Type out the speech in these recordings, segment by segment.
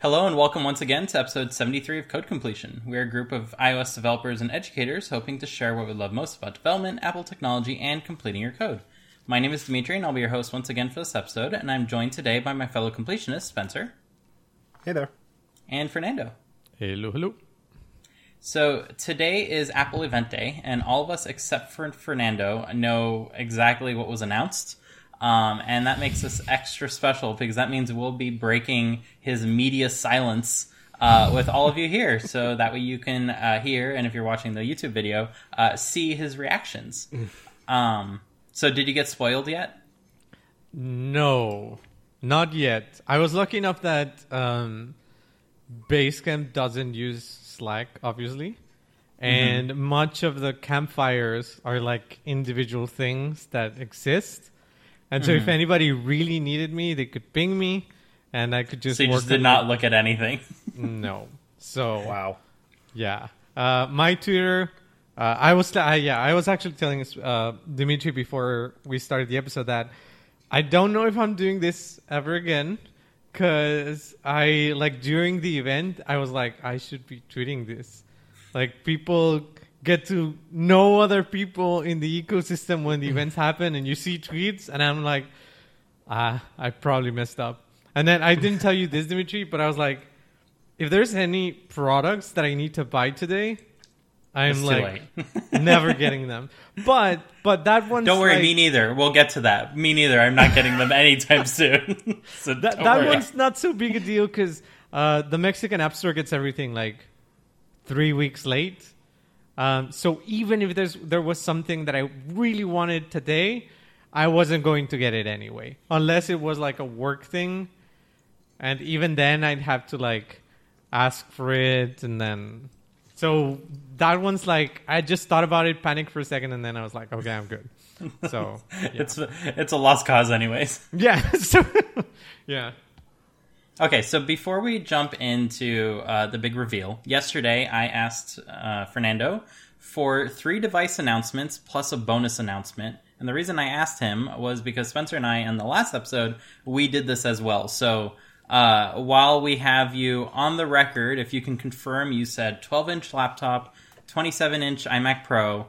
Hello and welcome once again to episode 73 of Code Completion. We're a group of iOS developers and educators hoping to share what we love most about development, Apple technology, and completing your code. My name is Dimitri and I'll be your host once again for this episode, and I'm joined today by my fellow completionist, Spencer. Hey there. And Fernando. Hello, hello. So today is Apple Event Day, and all of us except for Fernando know exactly what was announced. Um, and that makes us extra special because that means we'll be breaking his media silence uh, with all of you here. So that way you can uh, hear, and if you're watching the YouTube video, uh, see his reactions. Um, so, did you get spoiled yet? No, not yet. I was lucky enough that um, Basecamp doesn't use Slack, obviously. And mm-hmm. much of the campfires are like individual things that exist. And so, mm-hmm. if anybody really needed me, they could ping me, and I could just. So you just did not look at anything. no. So wow. Yeah. Uh, my Twitter. Uh, I was uh, yeah. I was actually telling uh, Dimitri before we started the episode that I don't know if I'm doing this ever again because I like during the event I was like I should be tweeting this. Like people get to know other people in the ecosystem when the events happen and you see tweets and I'm like, ah, I probably messed up. And then I didn't tell you this, Dimitri, but I was like, if there's any products that I need to buy today, I'm like never getting them. But but that one. Don't worry, like, me neither. We'll get to that. Me neither. I'm not getting them anytime soon. so that that worry. one's not so big a deal because uh, the Mexican App Store gets everything like three weeks late. Um, so even if there's there was something that I really wanted today, I wasn't going to get it anyway, unless it was like a work thing, and even then I'd have to like ask for it, and then so that one's like I just thought about it, panicked for a second, and then I was like, okay, I'm good. So yeah. it's it's a lost cause, anyways. Yeah. So yeah. Okay, so before we jump into uh, the big reveal, yesterday I asked uh, Fernando for three device announcements plus a bonus announcement. And the reason I asked him was because Spencer and I, in the last episode, we did this as well. So uh, while we have you on the record, if you can confirm, you said 12 inch laptop, 27 inch iMac Pro,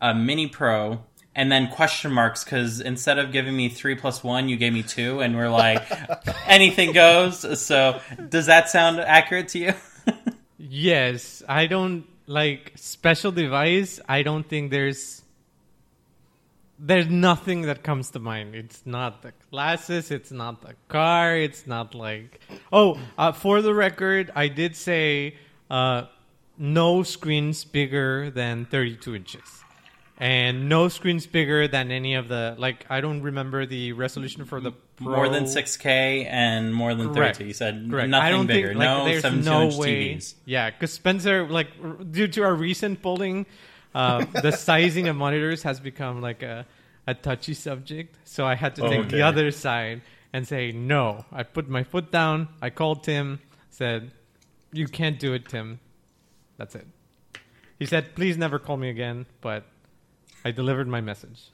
a Mini Pro, and then question marks because instead of giving me three plus one, you gave me two, and we're like, anything goes. So, does that sound accurate to you? yes, I don't like special device. I don't think there's there's nothing that comes to mind. It's not the glasses. It's not the car. It's not like oh, uh, for the record, I did say uh, no screens bigger than 32 inches and no screens bigger than any of the like I don't remember the resolution for the Pro. more than 6K and more than Correct. 32. You said Correct. nothing I don't bigger. Think, like, no there's no way. TVs. Yeah, because Spencer, like due to our recent polling, uh, the sizing of monitors has become like a a touchy subject. So I had to take okay. the other side and say no. I put my foot down. I called Tim. Said, "You can't do it, Tim." That's it. He said, "Please never call me again." But I delivered my message.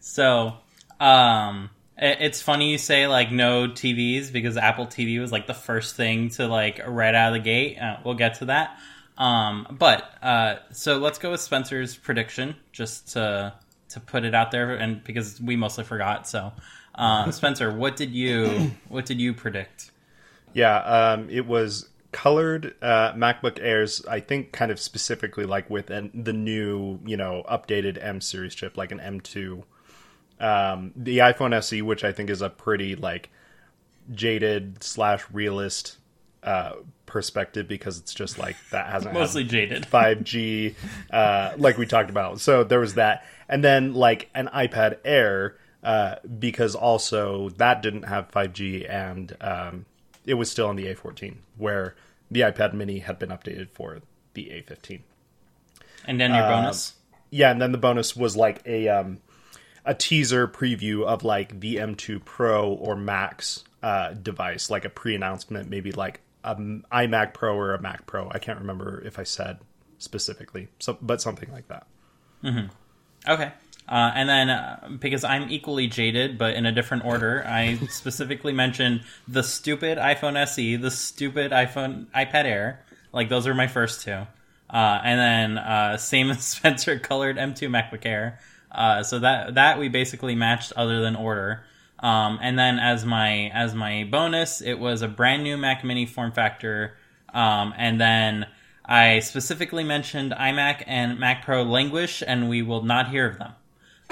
So, um, it's funny you say like no TVs because Apple TV was like the first thing to like right out of the gate. Uh, we'll get to that. Um, but uh, so let's go with Spencer's prediction just to to put it out there, and because we mostly forgot. So, uh, Spencer, what did you what did you predict? Yeah, um, it was colored uh, MacBook Airs, I think, kind of specifically like with an, the new, you know, updated M series chip, like an M2. Um, the iPhone SE, which I think is a pretty like jaded slash realist uh, perspective because it's just like that hasn't mostly jaded 5G, uh, like we talked about. So there was that, and then like an iPad Air. Uh, because also that didn't have 5G and um, it was still on the A14, where the iPad Mini had been updated for the A15. And then your uh, bonus. Yeah, and then the bonus was like a um, a teaser preview of like the M2 Pro or Max uh, device, like a pre-announcement, maybe like an iMac Pro or a Mac Pro. I can't remember if I said specifically, so, but something like that. Mm-hmm. Okay. Uh, and then, uh, because I'm equally jaded, but in a different order, I specifically mentioned the stupid iPhone SE, the stupid iPhone iPad Air. Like those are my first two. Uh, and then uh, same as Spencer colored M2 MacBook Air. Uh, so that that we basically matched, other than order. Um, and then as my as my bonus, it was a brand new Mac Mini form factor. Um, and then I specifically mentioned iMac and Mac Pro languish, and we will not hear of them.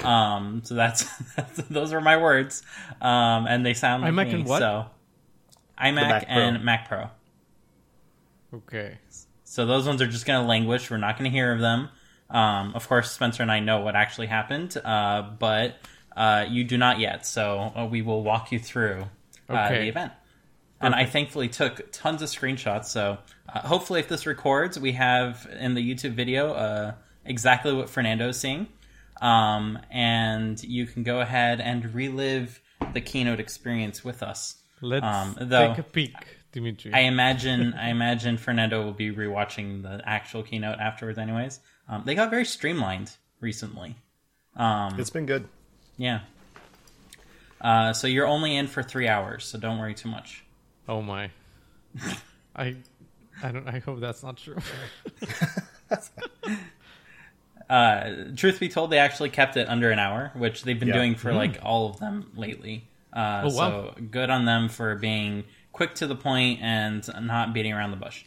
Um, so that's, that's those are my words, um, and they sound like iMac me, and what? So iMac Mac Pro. and Mac Pro. Okay. So those ones are just going to languish. We're not going to hear of them. Um, of course, Spencer and I know what actually happened, uh, but uh, you do not yet. So uh, we will walk you through uh, Okay. the event. And I thankfully took tons of screenshots. So uh, hopefully, if this records, we have in the YouTube video uh, exactly what Fernando is seeing. Um, and you can go ahead and relive the keynote experience with us. Let's Um, though- take a peek, Dimitri. I imagine I imagine Fernando will be rewatching the actual keynote afterwards. Anyways, um, they got very streamlined recently. Um, It's been good. yeah. Uh, so you're only in for three hours, so don't worry too much. oh my. I, I don't. I hope that's not true. Uh, truth be told, they actually kept it under an hour, which they've been Yeah. doing for like all of them lately. Uh, Oh, wow. So good on them for being quick to the point and not beating around the bush.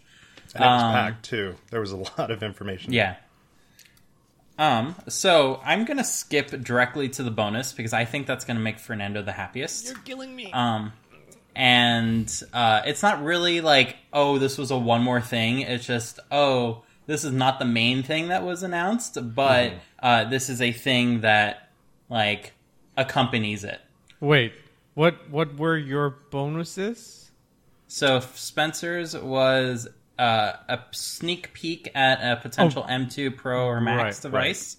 And it was Um, packed too. There was a lot of information. Yeah. Um, so I'm gonna skip directly to the bonus because I think that's gonna make Fernando the happiest. You're killing me. Um, and uh, it's not really like, oh, this was a one more thing. It's just, oh, this is not the main thing that was announced, but uh, this is a thing that like accompanies it. Wait. What? What were your bonuses? So Spencer's was uh, a sneak peek at a potential M2 Pro or Max Oh. Right, device.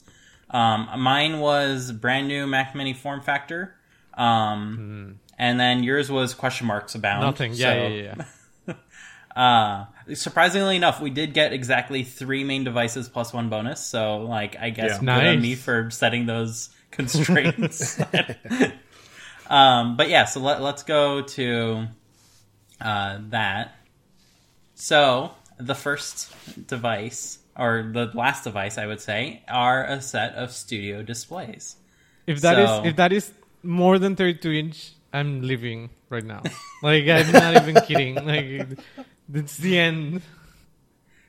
Um, mine was brand new Mac Mini form factor. Um, And then yours was question marks abound. Hmm. Nothing. Yeah, So, yeah, yeah. Uh, surprisingly enough, we did get exactly three main devices plus one bonus. So, like, I guess Yeah. good on me for setting those constraints. um, but yeah, so let, let's go to uh, that. So, the first device, or the last device, I would say, are a set of studio displays. If that is So- if that is more than 32 inch, I'm leaving right now. like I'm not even kidding. Like it's the end.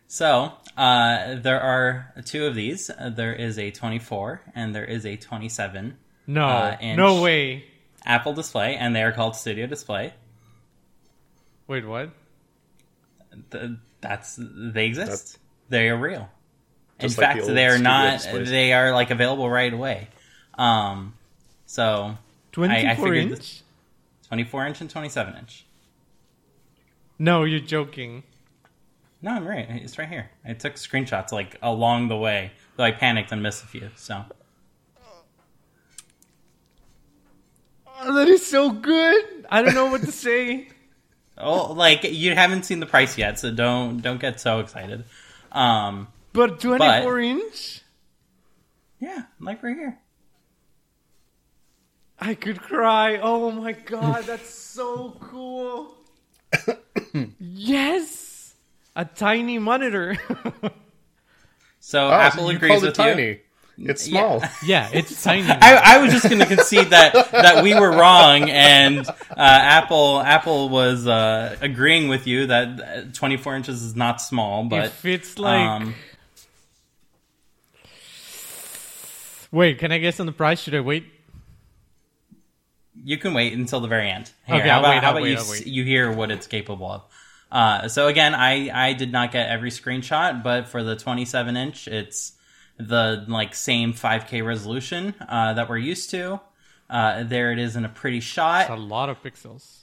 So uh, there are two of these. Uh, there is a 24 and there is a 27 No, Uh, inch. no way. Apple display, and they are called Studio Display. Wait, what? Th- That's they exist. That's- they are real. In like fact, old they are not. displays. They are like available right away. Um, so 24 figured inch? this- 24 inch and 27 inch. No, you're joking. No, I'm right. It's right here. I took screenshots like along the way, though I panicked and missed a few. So Oh, that is so good. I don't know what to say. Oh, like you haven't seen the price yet, so don't don't get so excited. Um, But 24 inch? yeah, like right here. I could cry. Oh my god, that's so cool. yes! A tiny monitor. So Oh, Apple so agrees called with tiny. you. It's small. yeah, it's tiny. I, I was just going to concede that that we were wrong, and uh, Apple Apple was uh, agreeing with you that uh, 24 inches is not small, but it fits like. um, Wait, can I guess on the price? Should I wait? You can wait until the very end. Here, Okay, how about, wait, how about wait, you, s- wait. you hear what it's capable of? Uh, so again, I, I did not get every screenshot, but for the 27 inch, it's the like same 5K resolution uh, that we're used to. Uh, there it is in a pretty shot, It's a lot of pixels.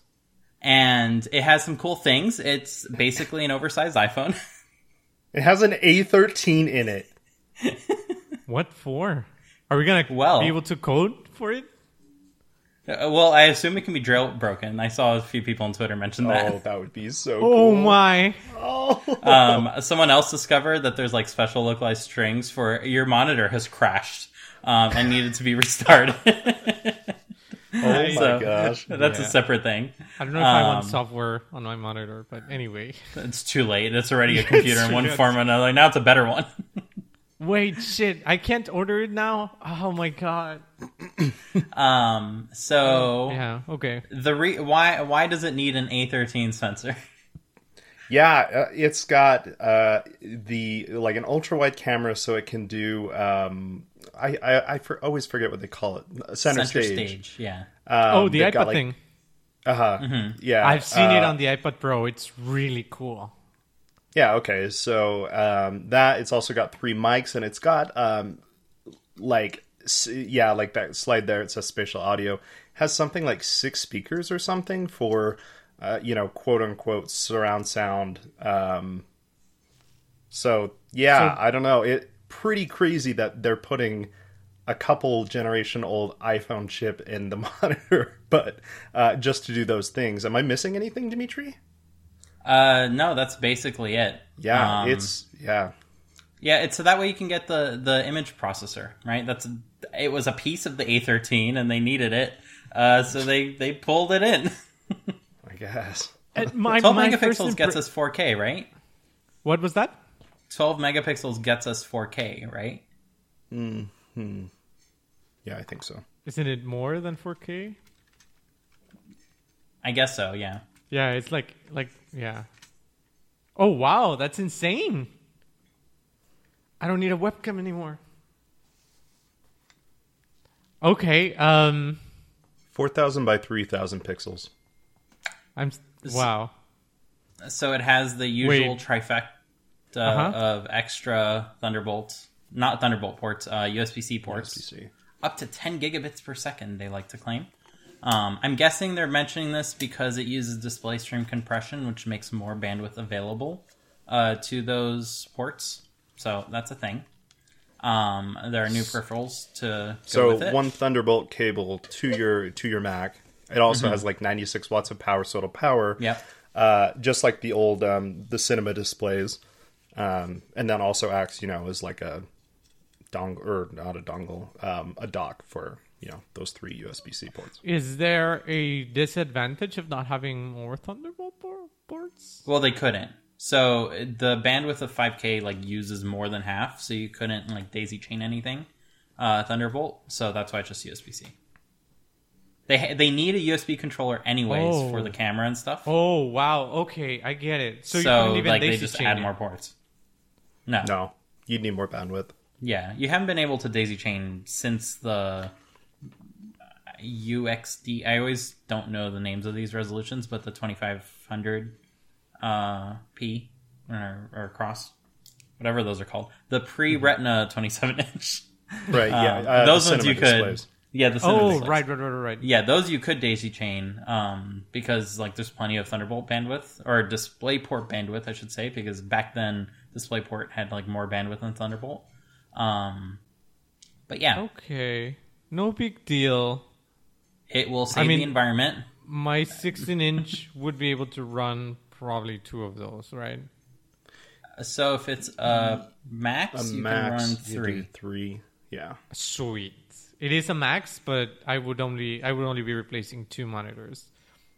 and it has some cool things. It's basically an oversized iPhone. It has an A13 in it. What for? Are we gonna Well- be able to code for it? Uh, well, I assume it can be jailbroken. I saw a few people on Twitter mention that. Oh, that would be so Oh cool. my! Oh. um, someone else discovered that there's like special localized strings for your monitor has crashed. um, and needed to be restarted. Oh my So- gosh. That's a separate thing. I don't know if I want Um, software on my monitor, but anyway. It's too late. It's already a computer in one form or another. Now it's a better one. Wait, shit! I can't order it now. Oh my god. Um, so Yeah. Okay. the re- why why does it need an A13 sensor? Yeah, uh, it's got uh, the like an ultra wide camera, so it can do. Um, I I, I for, always forget what they call it. Center, stage. yeah. Um, oh, the they've iPad got, like- thing. Uh-huh. Yeah, I've seen it uh, on the iPad Pro. It's really cool. Yeah, okay. So um, that it's also got three mics, and it's got um, like yeah, like that slide there. It says spatial audio has something like six speakers or something for uh, you know quote unquote surround sound. Um, so yeah, So- I don't know. It pretty crazy that they're putting a couple generation old iPhone chip in the monitor, but uh, just to do those things. Am I missing anything, Dimitri? Uh, no, that's basically it. Yeah, Um, it's yeah. yeah. It's so that way you can get the the image processor, right? That's it was a piece of the A13, and they needed it, uh, so they they pulled it in. I guess. And my, 12 my megapixels impre- gets us 4K, right? What was that? 12 megapixels gets us 4K, right? Hmm. Yeah, I think so. Isn't it more than 4K? I guess so. Yeah. Yeah, it's like like yeah. Oh wow, that's insane. I don't need a webcam anymore. Okay, um Four thousand by three thousand pixels. I'm wow. So it has the usual Wait. trifecta Uh-huh. of extra Thunderbolt, not Thunderbolt ports, uh, USB-C ports. PC. up to 10 gigabits per second, they like to claim. Um, I'm guessing they're mentioning this because it uses display stream compression, which makes more bandwidth available uh, to those ports. So that's a thing. Um, there are new peripherals to So with it. one Thunderbolt cable to your to your Mac. It also has like ninety six watts of power, so it'll power. Yep. Uh, just like the old um, the cinema displays, um, and then also acts, you know, as like a dongle or not a dongle, um, a dock for you know those three USB C ports. Is there a disadvantage of not having more Thunderbolt por- ports? Well, they couldn't. So the bandwidth of 5K like uses more than half, so you couldn't like daisy chain anything uh, Thunderbolt. So that's why it's just USB C. They ha- they need a USB controller anyways Oh. for the camera and stuff. Oh wow, okay, I get it. So, So, you couldn't even like they daisy just chain add it. more ports. No. No, you'd need more bandwidth. Yeah, you haven't been able to daisy chain since the UXD. I always don't know the names of these resolutions, but the 2500 uh, P or, or cross, whatever those are called, the pre Retina 27 inch. Right? Yeah, Um, uh, those ones you cinema could. displays. Yeah, the Oh displays. right, right, right, right, right. Yeah, those you could daisy chain um, because like there's plenty of Thunderbolt bandwidth or DisplayPort bandwidth, I should say, because back then DisplayPort had like more bandwidth than Thunderbolt. Um, but yeah, Okay, no big deal. It will save mean- the environment. My 16 inch would be able to run probably two of those, right? So if it's a max, A you max can run you do three. three. Yeah. Sweet. It is a max, but I would only I would only be replacing two monitors.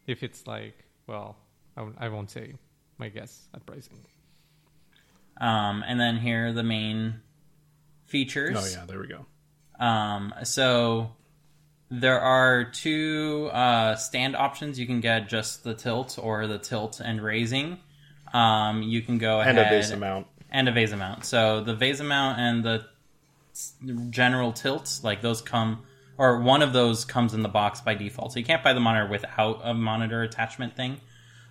If it's like, well, I won't- won't say my guess at pricing. Um, and then here are the main features. Oh yeah, there we go. Um, so there are two uh, stand options. You can get just the tilt or the tilt and raising. Um, you can go ahead And a VESA mount. and a VESA mount. So the VESA mount and the general tilt, like those come, or one of those comes in the box by default. So you can't buy the monitor without a monitor attachment thing.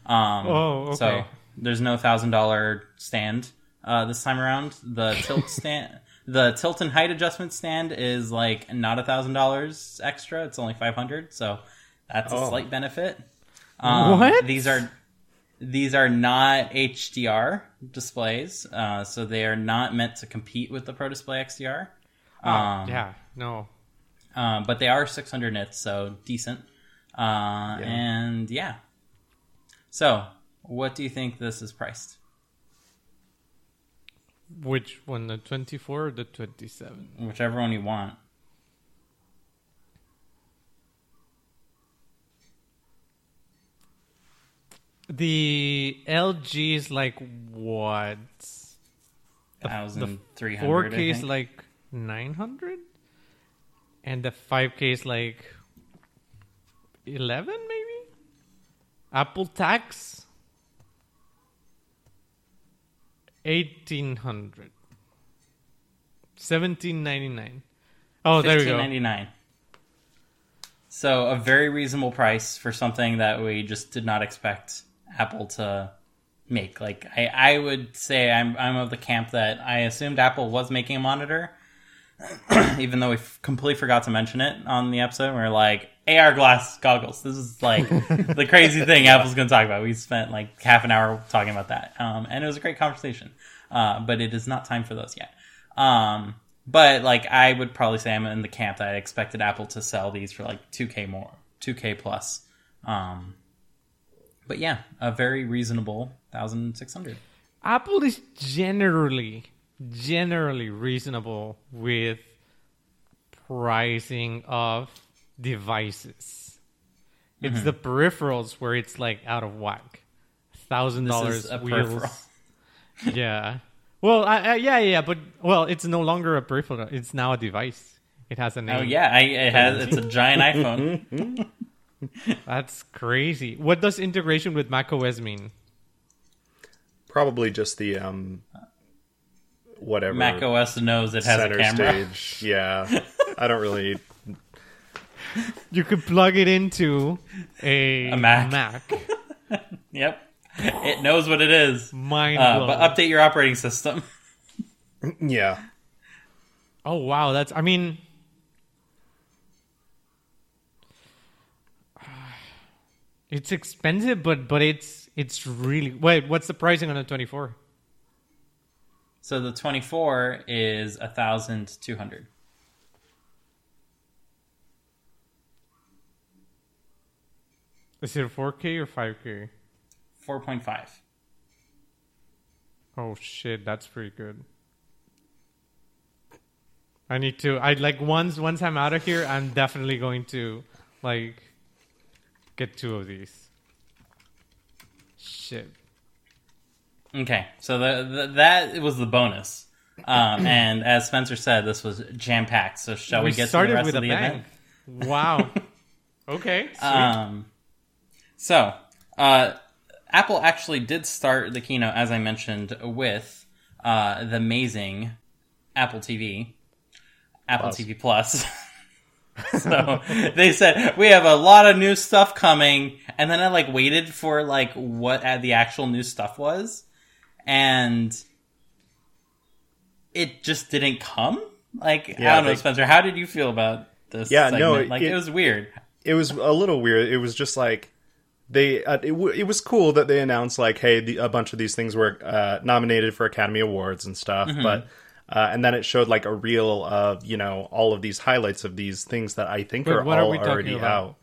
Um, Oh, okay. So there's no thousand dollar stand uh, this time around. The tilt stand, the tilt and height adjustment stand is like not a thousand dollars extra. It's only five hundred. So that's a Oh. slight benefit. Um, What? These are these are not HDR displays, uh, so they are not meant to compete with the Pro Display XDR. Um, yeah, no. uh, but they are 600 nits, so decent. Uh, And yeah. So, what do you think this is priced? Which one, the 24 or the 27? Whichever one you want. The LG is like what? Thousand three hundred. Four K is like nine hundred, and the five K is like eleven, maybe. Apple tax. Eighteen hundred. Seventeen ninety nine. Oh, there we go. ninety nine. So a very reasonable price for something that we just did not expect Apple to make. Like I, I would say I'm I'm of the camp that I assumed Apple was making a monitor, even though we f- completely forgot to mention it on the episode. We are like AR glass goggles. This is like the crazy thing Apple's going to talk about. We spent like half an hour talking about that, um, and it was a great conversation. Uh, but it is not time for those yet. Um, but like I would probably say I'm in the camp that I expected Apple to sell these for like 2k more, 2k plus. Um, but yeah, a very reasonable 1600. Apple is generally generally reasonable with pricing of devices. It's Mm-hmm. the peripherals where it's like out of whack. Thousand dollars wheels. peripheral. yeah. Well, I, I, yeah, yeah, but well, it's no longer a peripheral. It's now a device. It has a name. Oh yeah, I, it has it's a giant iPhone. That's crazy. What does integration with macOS mean? Probably just the um, whatever Mac OS knows it has a camera. stage. Yeah, I don't really. You could plug it into a, A Mac. Mac. Yep, it knows what it is. Mind Uh, blown. but update your operating system. Yeah, Oh wow, that's I mean It's expensive but but it's it's really Wait, what's the pricing on the 24? So the 24 is a thousand two hundred. Is it 4K or 5K? Four point five. Oh shit, that's pretty good. I need to I like once once I'm out of here, I'm definitely going to like get two of these. Shit. Okay, so the, the, that was the bonus. Um, and as Spencer said, this was jam packed. So shall we, get to the started rest with of a the bang. event? Wow. okay. Sweet. Um, so, uh, Apple actually did start the keynote, as I mentioned, with uh, the amazing Apple TV, Apple Plus. TV Plus. so they said we have a lot of new stuff coming, and then I like waited for like what the actual new stuff was, and it just didn't come. Like I don't know, they- Spencer. How did you feel about this? Yeah, segment? no, like it, it- was weird. it was a little weird. It was just like they. Uh, it, w- it was cool that they announced like, hey, the, a bunch of these things were uh, nominated for Academy Awards and stuff, Mm-hmm. but. Uh, and then it showed like a reel of you know all of these highlights of these things that I think Wait, are what are all we already about? out.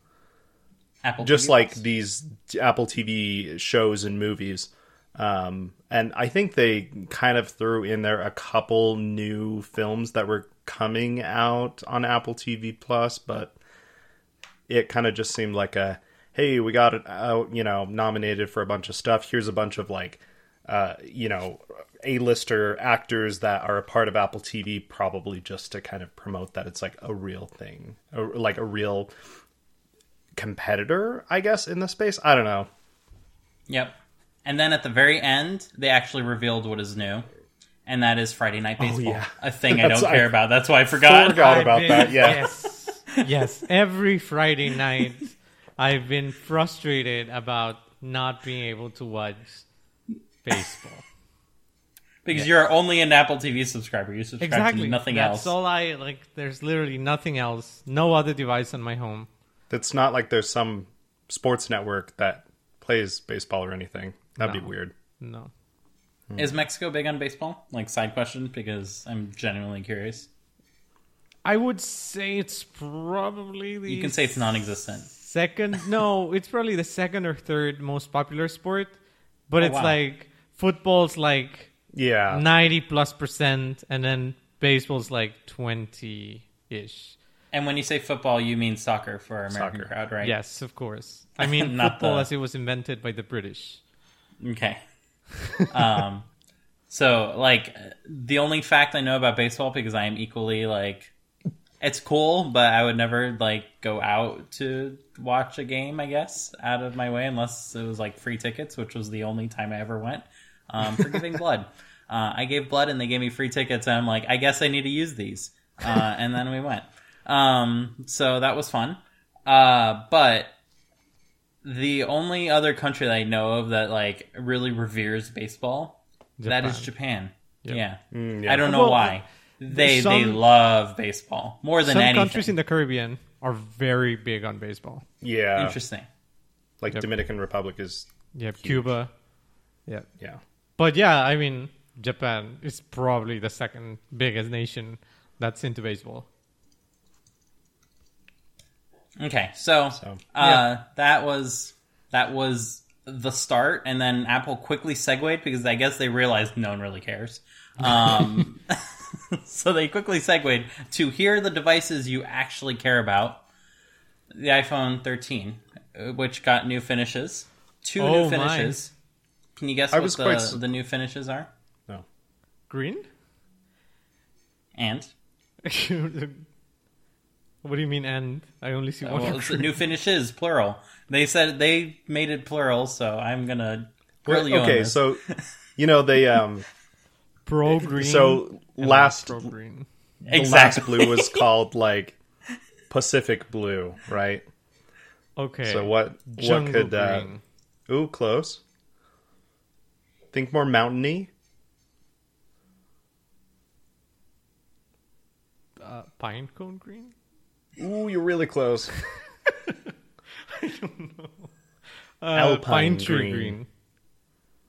Apple just TV like these Apple TV shows and movies. Um, and I think they kind of threw in there a couple new films that were coming out on Apple TV Plus, but it kind of just seemed like a hey, we got it out, you know, nominated for a bunch of stuff. Here's a bunch of like, uh, you know, A-lister actors that are a part of Apple TV, probably just to kind of promote that it's like a real thing, or like a real competitor, I guess, in the space. I don't know. Yep. And then at the very end, they actually revealed what is new, and that is Friday Night oh, Baseball, yeah. a thing I don't care I about. That's why I forgot. forgot about been- that, yeah. Yes. yes. Every Friday night, I've been frustrated about not being able to watch baseball. because you're only an Apple TV subscriber. You subscribe Exactly. to nothing That's else. all I like. There's literally nothing else. No other device on my home. It's not like there's some sports network that plays baseball or anything. That'd No. be weird. No. Hmm. Is Mexico big on baseball? Like side question, because I'm genuinely curious. I would say it's probably the You can say it's non-existent. second. No, it's probably the second or third most popular sport. But Oh, it's wow. like football's like Yeah. 90 plus percent, and then baseball's like 20 ish. And when you say football, you mean soccer for our American Soccer. crowd, right? Yes, of course. I mean football the- as it was invented by the British. Okay. um, so like the only fact I know about baseball because I am equally like it's cool, but I would never like go out to watch a game. I guess out of my way unless it was like free tickets, which was the only time I ever went um, for giving blood. Uh, I gave blood and they gave me free tickets, and I'm like, I guess I need to use these, uh, and then we went. Um, so that was fun. Uh, but the only other country that I know of that like really reveres baseball that is Japan. Yeah. Mm, yeah. I don't know Well, why. They they love baseball more than any. Some anything. countries in the Caribbean are very big on baseball. Yeah, Interesting. like Yep. Dominican Republic is Yeah, Cuba. Yeah. yeah. But yeah, I mean, Japan is probably the second biggest nation that's into baseball. Okay, so, So, uh, that was that was the start, and then Apple quickly segued because I guess they realized no one really cares. Um, so they quickly segued to here are the devices you actually care about: the iPhone 13, uh, which got new finishes, two Oh, new my. finishes. Can you guess I what the, s- the new finishes are? No. Green? And what do you mean and? I only see Uh, one. well, new finishes plural. They said they made it plural, so I'm gonna grill you on okay, this. so you know they um Pro green. so last Pro green. the exactly. last blue was called like Pacific blue, right? Okay. So what what Jungle could uh, ooh close? Think more mountainy. Uh, pine cone green? Ooh, you're really close. I don't know. Uh, Alpine pine tree green. green.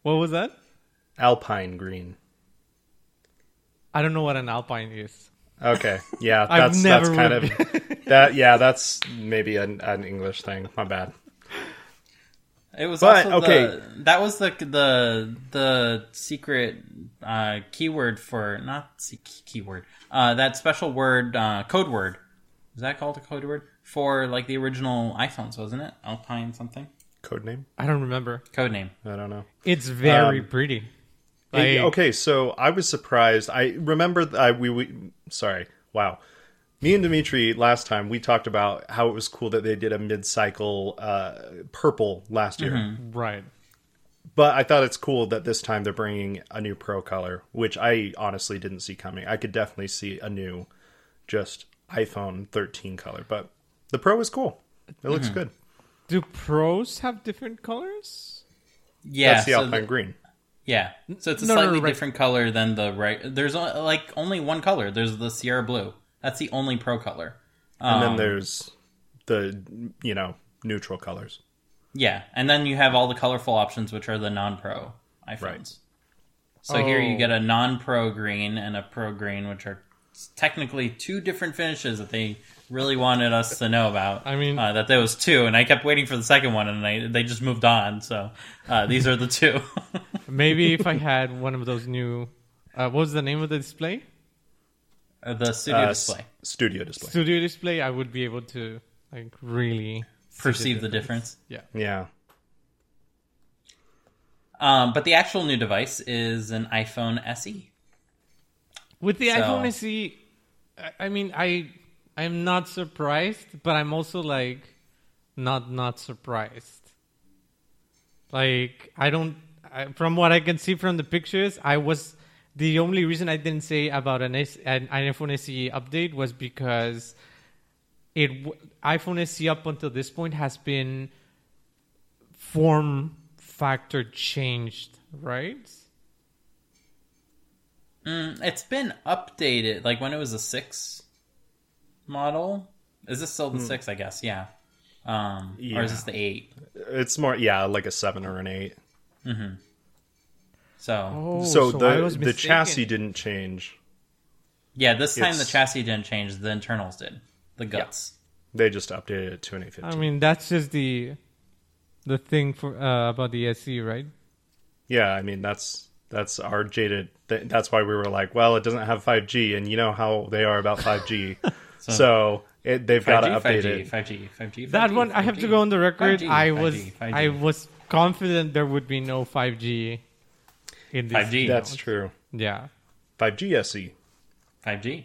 What was that? Alpine green. I don't know what an alpine is. Okay, yeah, I've that's never that's kind of that. Yeah, that's maybe an, an English thing. My bad. It was But, also okay. the that was the the the secret uh, keyword for not se- keyword uh, that special word uh, code word. Is that called a code word for like the original iPhones? Wasn't it Alpine something Code name? I don't remember. code name? I don't know. It's very Um, pretty. Hey, Like- okay, so I was surprised. I remember th- I we, we sorry. Wow. Me and Dimitri last time we talked about how it was cool that they did a mid-cycle uh, purple last year. Right. But I thought it's cool that this time they're bringing a new pro color, which I honestly didn't see coming. I could definitely see a new just iPhone 13 color, but the pro is cool. It looks good. Do pros have different colors? Yeah, That's the so Alpine the- green. yeah. So it's a No, no, no, slightly right. different color than the right. There's o- like only one color. There's the Sierra Blue. That's the only pro color. And then Um, there's the you know, neutral colors. Yeah, and then you have all the colorful options, which are the non-pro iPhones. Right. So here you Oh. get a non-pro green and a pro green, which are technically two different finishes that they really wanted us to know about. I mean- uh, that there was two, and I kept waiting for the second one, and I, they just moved on. So uh, these are the two. Maybe if I had one of those new. Uh, what was the name of the display? Uh, the studio Uh, display s- studio display. Studio display. I would be able to like really perceive the difference. Yeah. Yeah. Um, but the actual new device is an iPhone E. SE. With the So- iPhone SE, I- mean, I I'm not surprised, but I'm also like not not surprised. Like I don't, I, from what I can see from the pictures, I was the only reason I didn't say about an, S, an iPhone SE update was because it iPhone SE up until this point has been form factor changed, right? Mm, it's been updated. Like when it was a six model. Is this still the six? I guess. Yeah. Um, Or is this the eight? It's more yeah, like a 7 or an 8. So Oh, so, I the the chassis didn't change. yeah, this time the chassis didn't change. The internals did. The guts. They just updated it to an I mean, that's just the the thing for uh, about the SE, right? yeah, I mean that's that's our jaded. Th- that's why we were like, well, it doesn't have 5G, and you know how they are about 5G. so it, they've got to 5G, update 5G, it. 5G, 5G, That one, I have to go on the record. 5G, I was 5G, 5G. I was confident there would be no 5G in this. 5G. That's true. Yeah, 5G SE. 5G.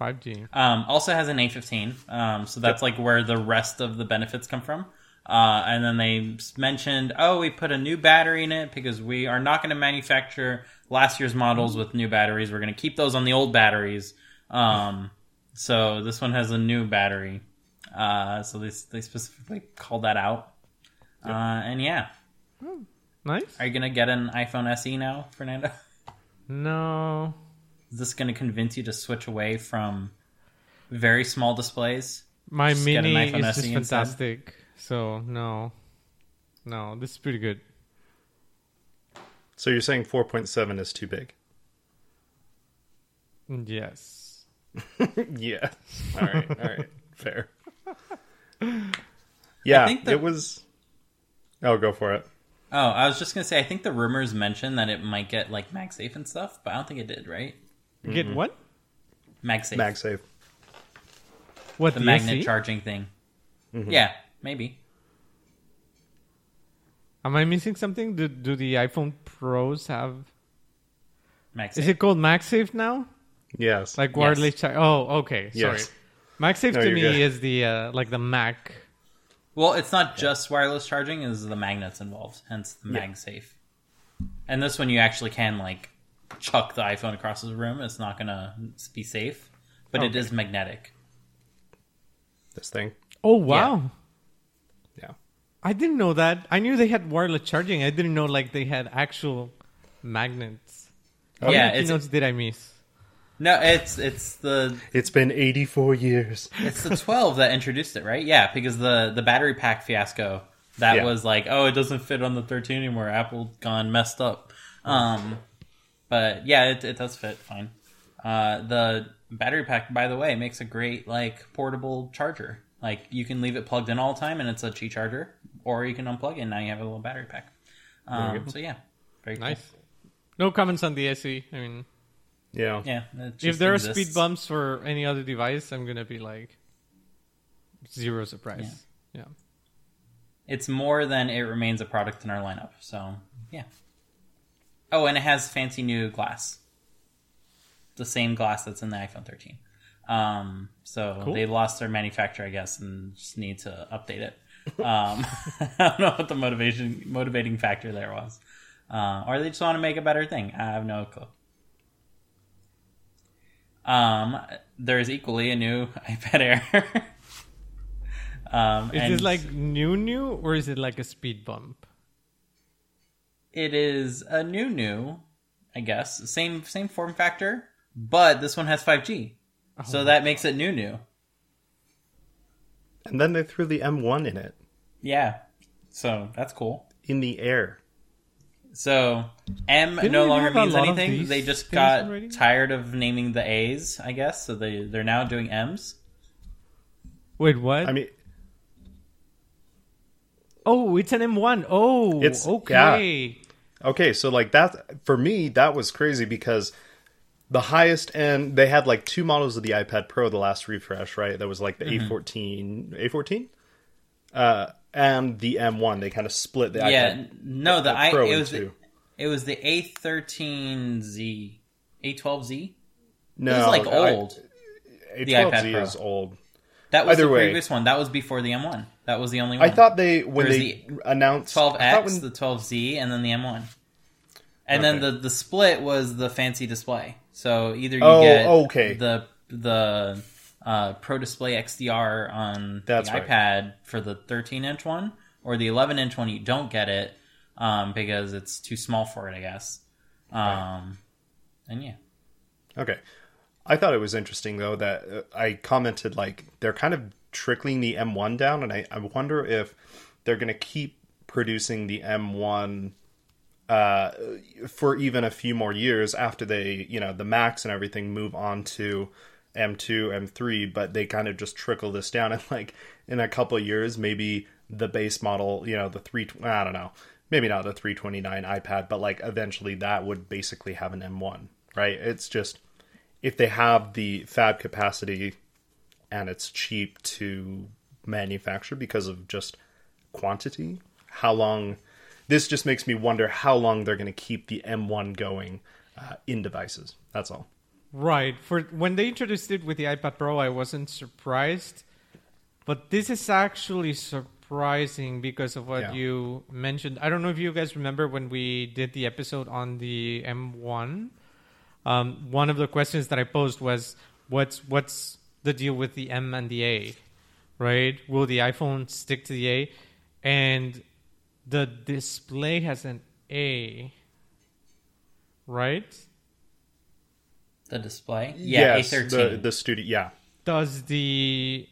5G. Um, also has an A15, um, so that's like where the rest of the benefits come from. Uh, and then they mentioned, oh, we put a new battery in it because we are not going to manufacture last year's models with new batteries. We're going to keep those on the old batteries. Um, so this one has a new battery. Uh, so they, they specifically called that out. Uh, and yeah, Nice. are you going to get an iPhone SE now, Fernando? No. Is this going to convince you to switch away from very small displays? My Just mini iPhone is SE just instead. Fantastic. So no, no, this is pretty good. So you're saying 4.7 is too big? Yes. yeah. All right. All right. Fair. Yeah, think the- it was. Oh, go for it. Oh, I was just gonna say, I think the rumors mentioned that it might get like MagSafe and stuff, but I don't think it did, right? Get what? MagSafe, MagSafe. What the the magnet SE? charging thing. Mm-hmm. Yeah, maybe. Am I missing something? Do do the iPhone Pros have? MagSafe. Is it called MagSafe now? Yes. Like wireless charge? Oh, okay. Sorry. Yes. MagSafe No, to me good. is the uh, like the Mac. well, it's not just wireless charging; is the magnets involved, hence the Yeah. MagSafe. And this one, you actually can like chuck the iPhone across the room. It's not gonna be safe, but it Okay. is magnetic. this thing. Oh wow! Yeah. I didn't know that. I knew they had wireless charging. I didn't know like they had actual magnets. How Yeah, many it's- keynotes did I miss? No, it's it's the It's been 84 years. It's the 12 that introduced it, right? Yeah, because the the battery pack fiasco that Yeah. was like, oh, it doesn't fit on the 13 anymore. Apple gone messed up. Um, but yeah, it, it does fit fine. Uh, the battery pack, by the way, makes a great like portable charger. Like you can leave it plugged in all the time, and it's a Qi charger, or you can unplug it. and Now you have a little battery pack. Um, so yeah, very cool. Nice. No comments on the SE. I mean, Yeah. Yeah, if just there are speed bumps for any other device, I'm gonna be like zero surprise. Yeah. It's more than it remains a product in our lineup. So yeah. Oh, and it has fancy new glass. The same glass that's in the iPhone 13. Um, so Cool. they lost their manufacturer, I guess, and just need to update it. Um, I don't know what the motivation motivating factor there was, uh, or they just want to make a better thing. I have no clue. Um, there is equally a new iPad Air. um, Is this like new new or is it like a speed bump? it is a new new, I guess. Same same form factor, but this one has 5G. so that makes it new new. And then they threw the M1 in it, Yeah. So that's cool. in the air. So M Didn't no longer means anything. They just got already? tired of naming the A's, I guess. So they they're now doing M's. Wait, what? I mean, oh, it's an M1. Oh, It's- okay. okay, so like that for me that was crazy because the highest end they had like two models of the iPad Pro the last refresh, right? That was like the A14, A14, uh, and the M1. They kind of split the yeah, iPad no, the uh, I Pro it was the, it was the A13Z, A12Z. No, It was like I- old. A12Z iPad Pro. is old. That was Either the way. previous one. That was before the M1. That was the only one. I thought they when There's they announced 12X, when- the 12Z, and then the M1. And then the the split was the fancy display. So either you Oh, get okay. the the uh, Pro Display XDR on That's the right. iPad for the 13 inch one, or the 11 inch one. You don't get it um, because it's too small for it, I guess. Um, And yeah, Okay. I thought it was interesting though that uh, I commented like they're kind of trickling the M1 down, and I, I wonder if they're going to keep producing the M1 uh, for even a few more years after they, you know, the Max and everything move on to M2, M3, but they kind of just trickle this down, and like in a couple years, maybe the base model, you know, the three, I don't know, maybe not the 329 iPad, but like eventually that would basically have an M1, right? It's just if they have the fab capacity and it's cheap to manufacture because of just quantity, how long. This just makes me wonder how long they're going to keep the M1 going uh, in devices. That's all. Right. For when they introduced it with the iPad Pro, I wasn't surprised, but this is actually surprising because of what Yeah. you mentioned. I don't know if you guys remember when we did the episode on the M1. Um, one of the questions that I posed was, "What's what's the deal with the M and the A? Right? Will the iPhone stick to the A?" And the display has an A, right? The display, yeah, A13. The, the studio, yeah. does the the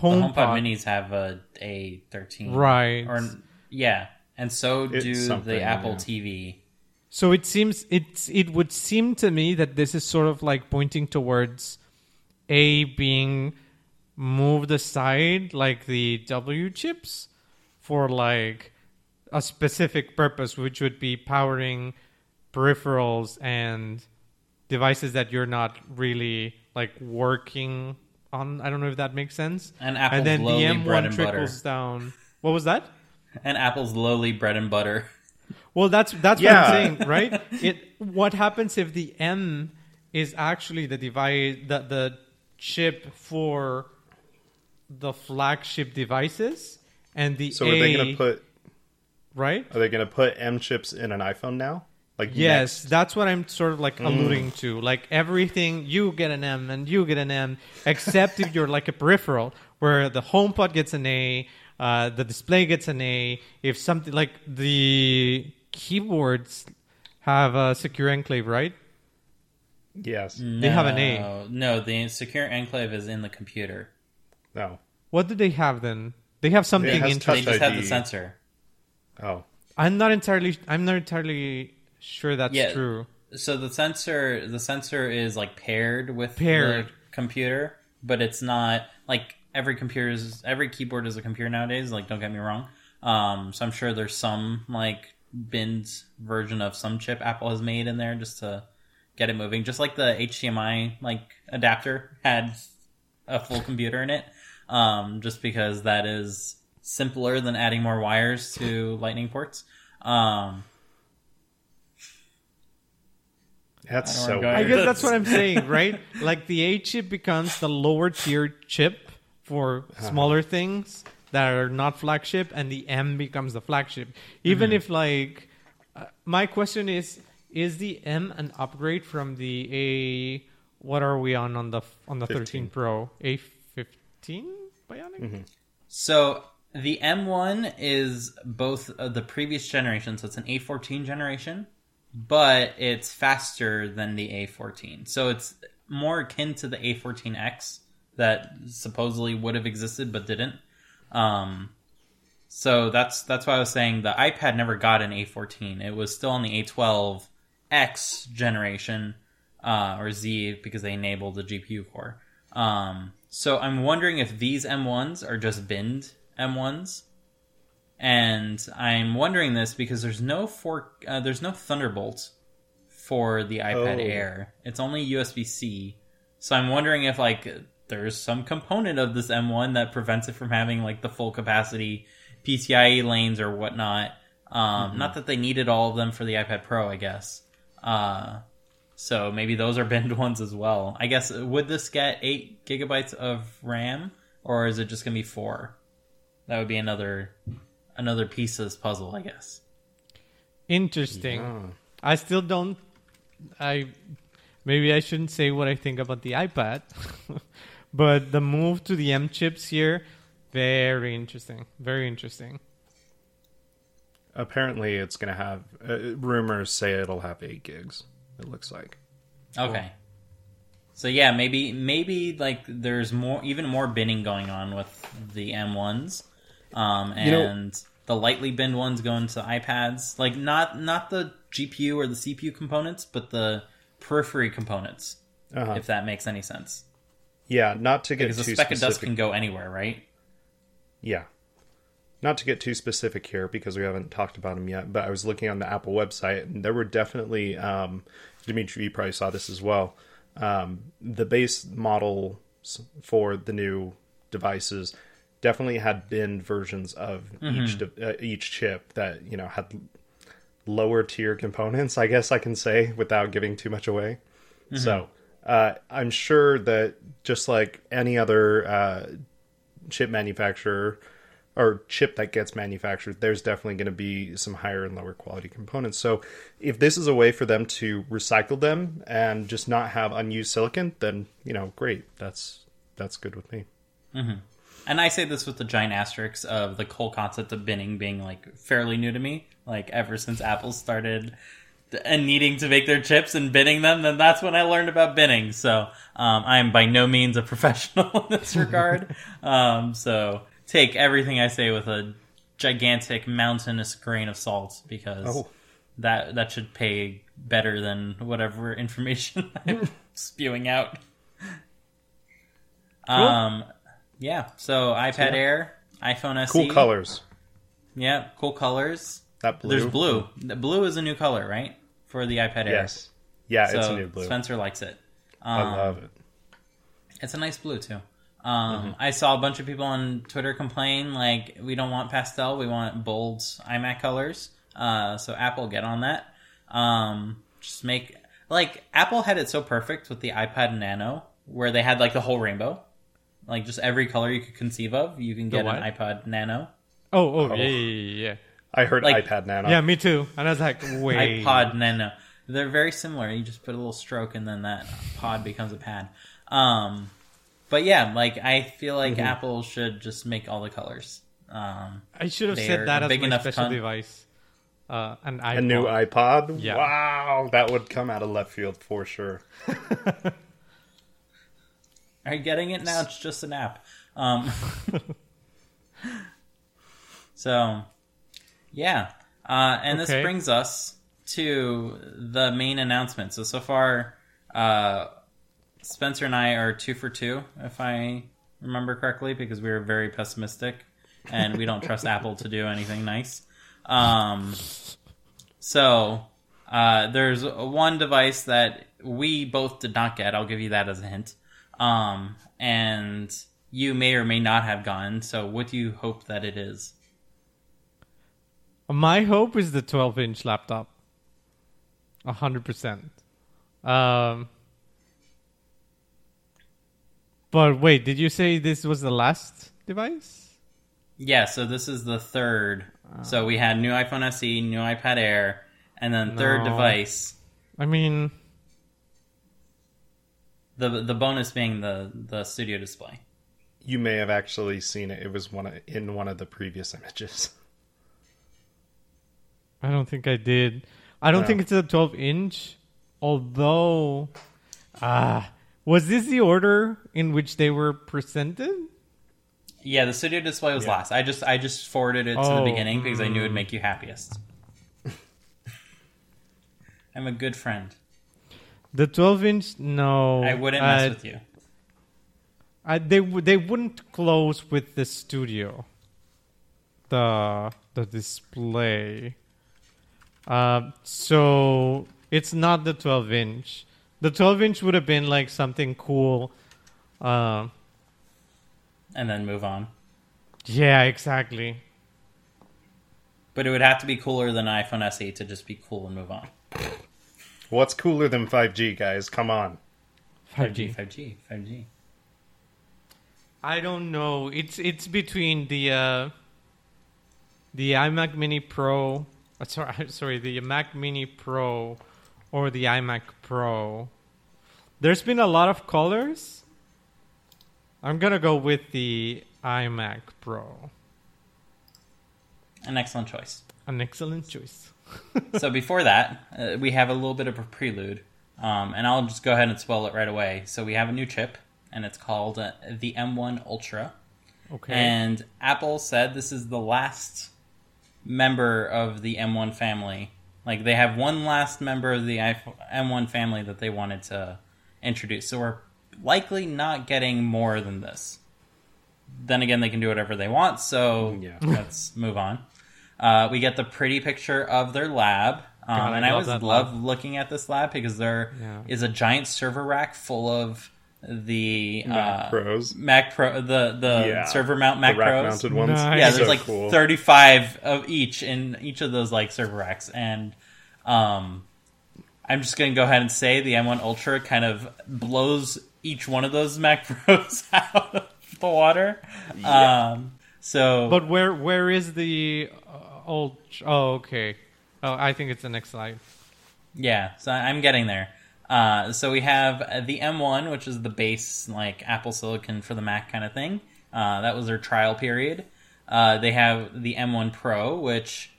HomePod, HomePod Minis have a A13, right? Or yeah, and so It's do the Apple yeah. TV. so it seems it's it would seem to me that this is sort of like pointing towards A being moved aside, like the W chips, for like a specific purpose, which would be powering peripherals and devices that you're not really like working on. I don't know if that makes sense. And Apple's and then the lowly bread M1 and butter. trickles down. What was that? And Apple's lowly bread and butter. Well, that's that's Yeah. what I'm saying, right? It what happens if the M is actually the device, the the chip for the flagship devices, and the So A, are they going to put right? are they going to put M chips in an iPhone now? Like Yes, next? that's what I'm sort of like alluding to. Like everything, you get an M and you get an M, except if you're like a peripheral, where the HomePod gets an A, uh, the display gets an A. If something like the keyboards have a secure enclave, right? Yes. They have an A. No, No, the secure enclave is in the computer. No. What do they have then? They have something It has interesting. They just have the sensor. Oh. I'm not entirely. I'm not entirely sure that's Yeah. true. So the sensor, the sensor is like paired with Paired. the computer, but it's not like every computer is every keyboard is a computer nowadays. Like, don't get me wrong. Um, so I'm sure there's some like binned version of some chip Apple has made in there just to get it moving. Just like the HDMI like adapter had a full computer in it. Um, just because that is simpler than adding more wires to Lightning ports. Um, That's I so don't know where I'm I going. weird. guess that's what I'm saying, right? Like the A chip becomes the lower tier chip for smaller things that are not flagship, and the M becomes the flagship. Even if like, uh, my question is: Is the M an upgrade from the A? What are we on on the on the 15. 13 Pro? A 15 Bionic. So the M1 is both of the previous generation, so it's an A14 generation, but it's faster than the A14. So it's more akin to the A14X that supposedly would have existed but didn't. Um, so that's that's why I was saying the iPad never got an A14. It was still on the A12X generation uh, or Z because they enabled the GPU core. Um, so I'm wondering if these M1s are just binned M1s, and I'm wondering this because there's no for uh, there's no Thunderbolt for the iPad Oh. Air. It's only USB C. So I'm wondering if like there's some component of this M1 that prevents it from having like the full capacity PCIe lanes or whatnot. Um, Not that they needed all of them for the iPad Pro, I guess. Uh, so maybe those are binned ones as well. I guess would this get eight gigabytes of RAM, or is it just gonna be four? That would be another another piece of this puzzle, I guess. Interesting. Yeah. I still don't. I maybe I shouldn't say what I think about the iPad, but the move to the M chips here, very interesting. Very interesting. Apparently, it's going to have. Uh, rumors say it'll have eight gigs. It looks like. Okay. So yeah, maybe maybe like there's more even more binning going on with the M1s, um, You know- and the lightly binned ones going to iPads. Like not not the GPU or the CPU components, but the periphery components. Uh-huh. If that makes any sense, Yeah, not to get because the too speck of dust can go anywhere, right? Yeah. Not to get too specific here because we haven't talked about them yet, but I was looking on the Apple website and there were definitely, um, Dimitri, you probably saw this as well. Um, the base models for the new devices definitely had been versions of each de- uh, each chip that you know had lower tier components. I guess I can say without giving too much away. So uh, I'm sure that just like any other uh, chip manufacturer or chip that gets manufactured, there's definitely going to be some higher and lower quality components. So if this is a way for them to recycle them and just not have unused silicon, then you know, great. That's that's good with me. And I say this with the giant asterisks of the whole concept of binning being like fairly new to me. Like ever since Apple started and needing to make their chips and binning them, then that's when I learned about binning. So um, I am by no means a professional in this regard. um, so take everything I say with a gigantic mountainous grain of salt because Oh. that that should pay better than whatever information I'm spewing out. Um, yeah. So iPad Air, iPhone SE, Cool colors. Yeah, cool colors. That blue. There's blue. The blue is a new color, right, for the iPad Air. Yes. Yeah, So it's a new blue. Spencer likes it. Um, I love it. It's a nice blue too. Um, I saw a bunch of people on Twitter complain like we don't want pastel, we want bold iMac colors. Uh, so Apple get on that. Um, just make like Apple had it so perfect with the iPad Nano where they had like the whole rainbow, like just every color you could conceive of. You can get an what? iPad Nano, Oh, oh, yeah, yeah, yeah, I heard like- iPad Nano. yeah. Yeah, me too. And I was like, wait. iPod Nano. They're very similar. You just put a little stroke and then that pod becomes a pad. Um, but yeah, like I feel like Mm-hmm. Apple should just make all the colors. Um, I should have said that as a big my enough special con- device. Uh, an iPod. A new iPod? Yeah. Wow, that would come out of left field for sure. are you getting it now? It's just an app. Um, so yeah, uh, and this brings us to the main announcement. So so far, uh, Spencer and I are two for two, if I remember correctly, because we were very pessimistic and we don't trust Apple to do anything nice. Um, so uh, there's one device that we both did not get. I'll give you that as a hint. Um, and you may or may not have gotten. So what do you hope that it is? My hope is the 12 inch laptop. A hundred percent. Um. But wait, did you say this was the last device? Yeah, so this is the third. So we had new iPhone SE, new iPad Air, and then third No. device. I mean, The the bonus being the the studio display. You may have actually seen it. It was one of, in one of the previous images. I don't think I did. I don't No. think it's a 12 inch. Although, ah, was this the order in which they were presented? Yeah, the studio display was Yeah. last. I just I just forwarded it to the Oh, beginning because I knew it'd make you happiest. I'm a good friend. The 12 inch, no. I wouldn't mess Uh, with you. I, they they wouldn't close with the studio. The the display. Uh, so it's not the 12 inch. The 12 inch would have been like something cool. Uh, And then move on. yeah, exactly. But it would have to be cooler than iPhone SE to just be cool and move on. What's cooler than 5G, guys? Come on. 5G, 5G, 5G. I don't know. It's it's between the uh, the iMac Mini Pro. Uh, sorry, sorry, the Mac Mini Pro or the iMac Pro. There's been a lot of colors. I'm gonna go with the iMac Pro. An excellent choice. An excellent choice. so before that, uh, we have a little bit of a prelude, um, and I'll just go ahead and spoil it right away. So we have a new chip, and it's called uh, the M1 Ultra. Okay. And Apple said this is the last member of the M1 family. Like they have one last member of the M1 family that they wanted to introduce. So we're likely not getting more than this. Then again, they can do whatever they want. So Yeah. let's move on. Uh, we get the pretty picture of their lab. Um, God, and I love always love looking at this lab because there is Yeah. a giant server rack full of the Mac uh, Pros. Mac Pro, the the Yeah. server mount Mac the rack Pros. mounted ones. Nice. Yeah, So there's like cool. 35 of each in each of those like server racks, and um, I'm just gonna go ahead and say the M1 Ultra kind of blows each one of those Mac Pros out of the water. Um, so But where where is the uh, old? Oh, okay. Oh, I think it's the next slide. Yeah, so I'm getting there. Uh, so we have uh, the M1, which is the base like Apple Silicon for the Mac kind of thing. Uh, that was their trial period. Uh, they have the M1 Pro, which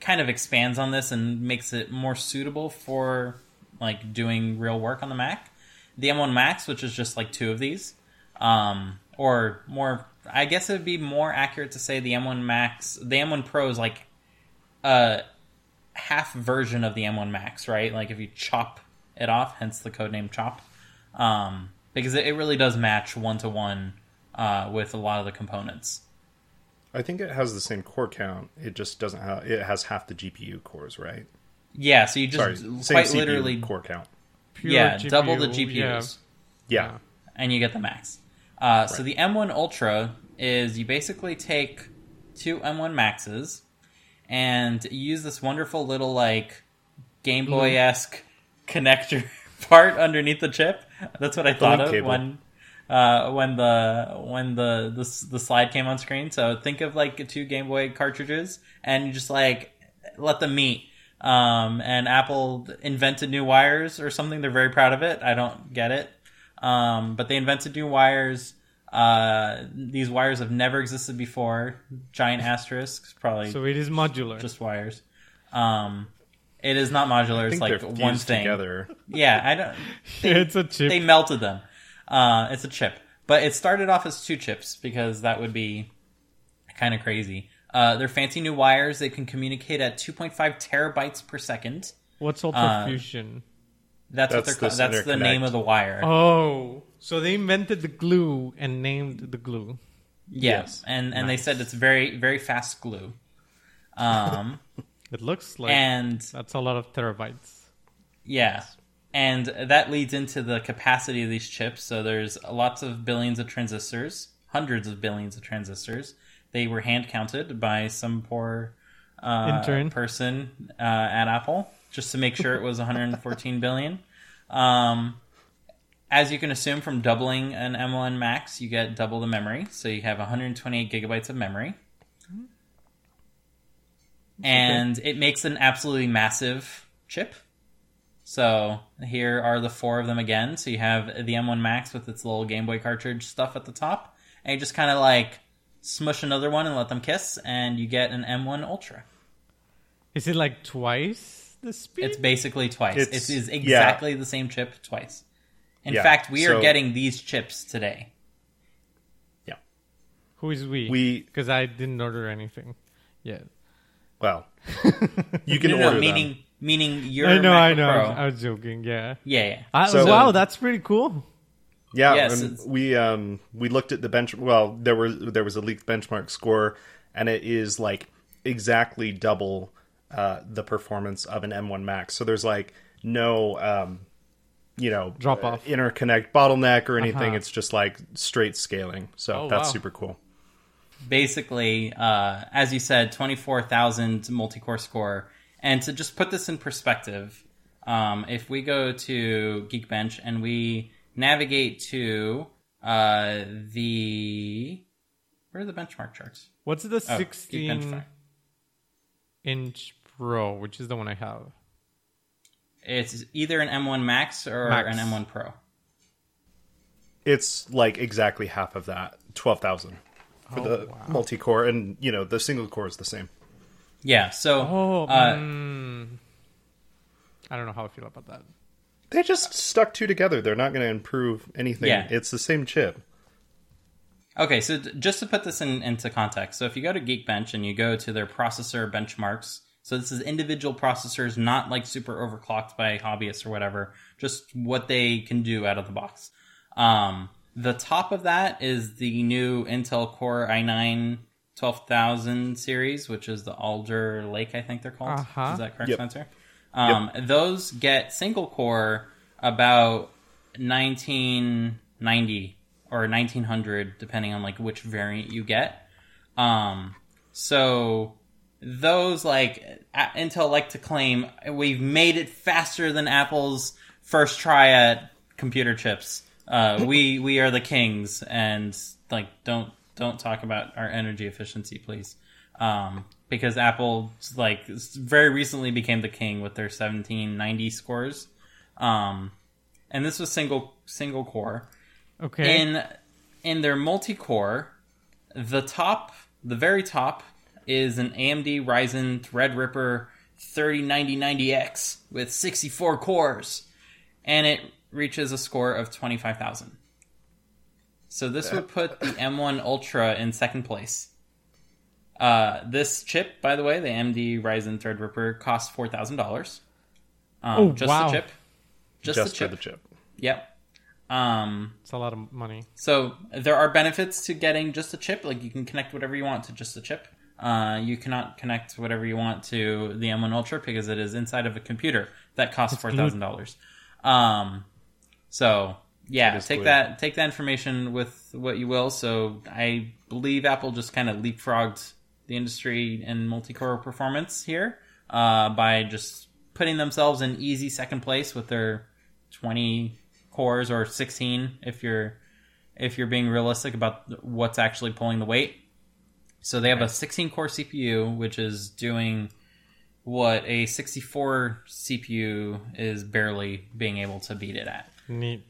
kind of expands on this and makes it more suitable for like doing real work on the Mac. The M1 Max, which is just like two of these, um, or more. I guess it would be more accurate to say the M1 Max. The M1 Pro is like a half version of the M1 Max, right? Like if you chop it off, hence the codename Chop, um, because it, it really does match one to one with a lot of the components. I think it has the same core count. It just doesn't have. It has half the GPU cores, right? Yeah, so you Sorry, just same quite CPU literally, core count. Pure yeah, GPU, double the GPUs. yeah. Yeah, and you get the max. Uh, So the M1 Ultra is you basically take two M1 Maxes and use this wonderful little like Game Boy esque connector part underneath the chip. That's what I thought link of cable. when uh, when the when the, the the slide came on screen. So think of like two Game Boy cartridges and you just like let them meet. Um, and Apple invented new wires or something. They're very proud of it. I don't get it. Um, but they invented new wires. Uh, these wires have never existed before. Giant asterisks, probably So it is modular. just wires. Um, it is not modular. It's like one thing. together. Yeah, I don't. it's a chip. They melted them. Uh, it's a chip, but it started off as two chips because that would be kind of crazy. Uh, they're fancy new wires. They can communicate at 2.5 terabytes per second. What's uh, ultra fusion? That's, what they're called. That's the name of the wire. Oh, so they invented the glue and named the glue. Yes, and and they said it's very very fast glue. Um, It looks like and that's a lot of terabytes. yeah, and that leads into the capacity of these chips. So there's lots of billions of transistors, hundreds of billions of transistors. They were hand counted by some poor uh, Intern. person uh, at Apple just to make sure it was 114 billion. Um, as you can assume from doubling an M1 Max, you get double the memory. So you have 128 gigabytes of memory. And it makes an absolutely massive chip. So here are the four of them again. So you have the M1 Max with its little Game Boy cartridge stuff at the top. And you just kind of like smush another one and let them kiss, and you get an M1 Ultra. Is it like twice the speed? It's basically twice. It's- it is yeah. exactly the same chip twice. In Yeah, fact, we are getting these chips today. Yeah. Who is we? We because I didn't order anything yet. Well, you can no, no, order no, meaning them. meaning your I know, I know. Pro. I was joking. Yeah. yeah, yeah. I, So- wow, that's pretty cool. Yeah, Yes, and we um we looked at the bench. Well, there were there was a leaked benchmark score, and it is like exactly double uh, the performance of an M1 Max. So there's like no um you know Drop uh, off. interconnect bottleneck or anything. Uh-huh. It's just like straight scaling. So Oh, that's wow. super cool. Basically, uh, as you said, 24,000 multi-core score. And to just put this in perspective, um, if we go to Geekbench and we navigate to uh, the... Where are the benchmark charts? What's the Oh, 16 Five. inch Pro, which is the one I have? It's either an M1 Max or Max. an M1 Pro. It's like exactly half of that, twelve thousand for Oh, the wow. multi-core, and you know the single core is the same. Yeah, so... Oh, uh, mm, I don't know how I feel about that. They just stuck two together. They're not going to improve anything. Yeah. It's the same chip. Okay, so just to put this in, into context, so if you go to Geekbench and you go to their processor benchmarks, so this is individual processors, not like super overclocked by hobbyists or whatever, just what they can do out of the box. Um, the top of that is the new Intel Core i9 12000 series, which is the Alder Lake, I think they're called. Uh-huh. Is that correct, Yep. Spencer? Um, Those get single core about 1990 or 1900 depending on like which variant you get. Um so those like Intel like to claim we've made it faster than Apple's first try at computer chips. Uh, we we are the kings, and like don't don't talk about our energy efficiency, please, um, because Apple like very recently became the king with their 1790 scores, um, and this was single single core. Okay. in in their multi-core the top the very top is an AMD Ryzen Threadripper 309090X with 64 cores. And it reaches a score of 25,000 so this would put the M1 Ultra in second place uh, this chip by the way the AMD Ryzen Threadripper costs $4,000 um, Oh, just wow. the chip just, just the chip for the chip. yep um it's a lot of money. so there are benefits to getting just a chip. Like you can connect whatever you want to just a chip. Uh, you cannot connect whatever you want to the M1 Ultra because it is inside of a computer that costs four thousand dollars. So yeah, take that take that information with what you will. So I believe Apple just kind of leapfrogged the industry in multi-core performance here uh, by just putting themselves in easy second place with their twenty cores or sixteen if you're if you're being realistic about what's actually pulling the weight. So they have a 16 core CPU, which is doing what a 64 CPU is barely being able to beat it at. Neat.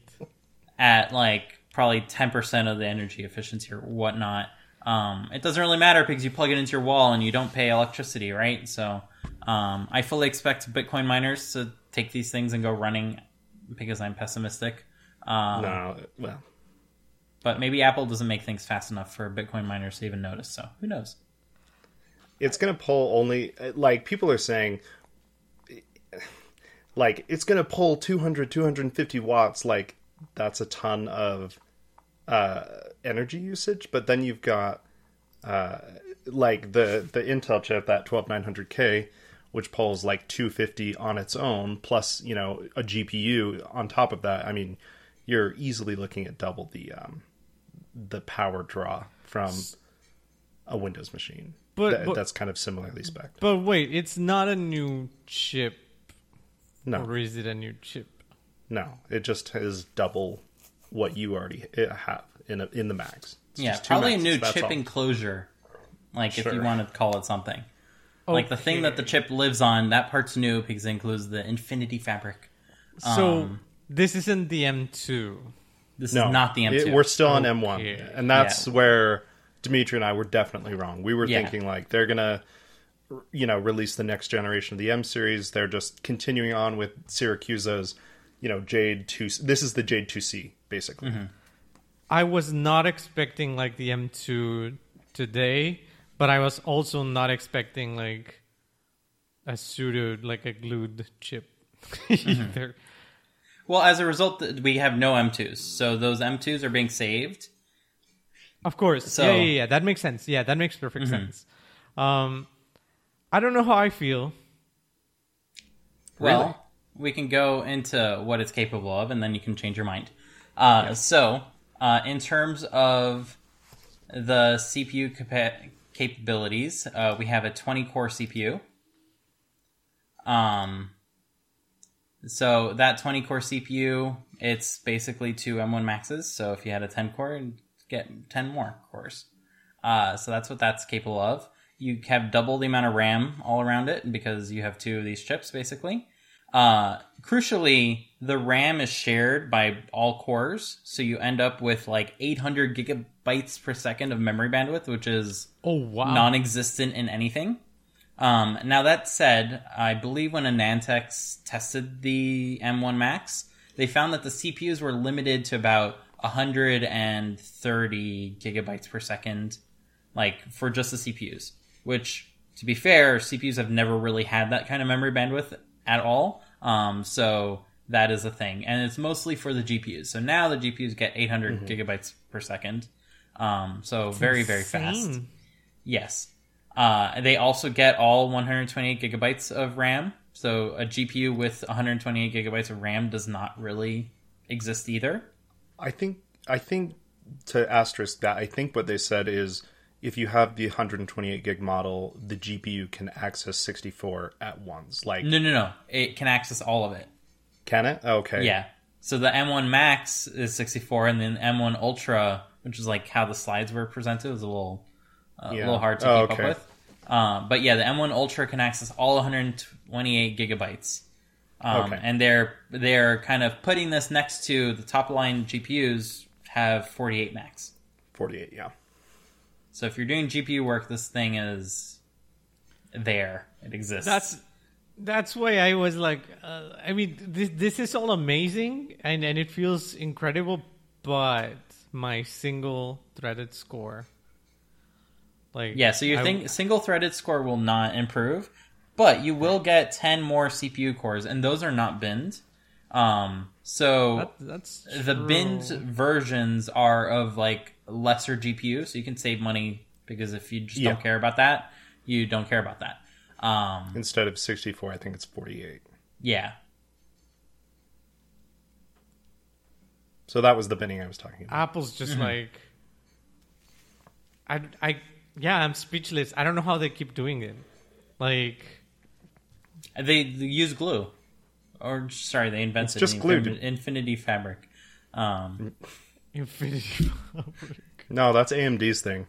At like probably 10% of the energy efficiency or whatnot. Um, it doesn't really matter because you plug it into your wall and you don't pay electricity, right? So um, I fully expect Bitcoin miners to take these things and go running because I'm pessimistic. Um, No, well, But maybe Apple doesn't make things fast enough for Bitcoin miners to even notice. So who knows? it's going to pull only like people are saying like it's going to pull 200 250 watts like that's a ton of uh energy usage but then you've got uh like the the Intel chip that 12900K which pulls like 250 on its own plus you know a GPU on top of that I mean you're easily looking at double the um the power draw from a Windows machine. But- That- but- that's kind of similarly spec But wait, it's not a new chip, no or is it a new chip? no it just is double what you already have in a, in the max It's yeah, just two probably a new that's chip all. enclosure. Like if you want to call it something. Like the thing that the chip lives on, that part's new because it includes the Infinity Fabric. So Um, this isn't the M2. This no is not the M2. it- we're still on Okay. M1 and that's Yeah. where Dimitri and I were definitely wrong we were Yeah. thinking like they're gonna you know release the next generation of the M series they're just continuing on with Siracusa's you know Jade 2 this is the Jade 2C basically Mm-hmm. I was not expecting like the M2 today, but I was also not expecting like a pseudo like a glued chip Mm-hmm. either. well, as a result, we have no M2s. So those M2s are being saved. Of course. So- Mm-hmm. yeah, yeah, yeah. That makes sense. Yeah, that makes perfect sense. Um, I don't know how I feel. Well, Really? we can go into what it's capable of, and then you can change your mind. Uh, So, uh, in terms of the CPU capa- capabilities, uh, we have a 20 core CPU. Um, so that 20 core CPU, it's basically two M1 Maxes. So if you had a 10 core, you'd get 10 more cores. Uh, so that's what that's capable of. You have double the amount of RAM all around it because you have two of these chips basically. Uh, crucially, the RAM is shared by all cores, so you end up with like 800 gigabytes per second of memory bandwidth, which is Oh wow. non-existent in anything. Um, now that said, I believe when AnandTech tested the M1 Max, they found that the CPUs were limited to about 130 gigabytes per second, like for just the CPUs. Which, to be fair, CPUs have never really had that kind of memory bandwidth at all. Um, so that is a thing, and it's mostly for the GPUs. So now the GPUs get 800 gigabytes per second. Um, so very very fast. Yes. Uh, they also get all 128 gigabytes of RAM. So a GPU with 128 gigabytes of RAM does not really exist either. I think I think to asterisk that, I think what they said is if you have the 128 gig model, the GPU can access 64 at once. Like, No, no, no. It can access all of it. can it? Okay. Yeah. So the M1 Max is 64, and then M1 Ultra, which is like how the slides were presented, is a little, uh, a little hard to Oh, keep okay. up with. Um, but yeah, the M1 Ultra can access all 128 gigabytes. Um, Okay. And they're they're kind of putting this next to the top line GPUs have 48 max. 48. Yeah. So if you're doing GPU work, this thing is there. It exists. That's that's why I was like, uh, I mean, this this is all amazing and and it feels incredible, but my single threaded score, like Yeah, so you I- think single threaded score will not improve, but you will get 10 more CPU cores, and those are not binned. Um, so that, that's the true. binned versions are of like lesser GPU, so you can save money because if you just Yeah. don't care about that, you don't care about that. Um, Instead of 64, I think it's 48. yeah. So that was the binning I was talking about. Apple's just Mm-hmm. like, I I yeah, I'm speechless. I don't know how they keep doing it. Like, They, they use glue. Or, sorry, they invented just the glue, infin- Infinity Fabric. Um, Infinity. No, that's AMD's thing.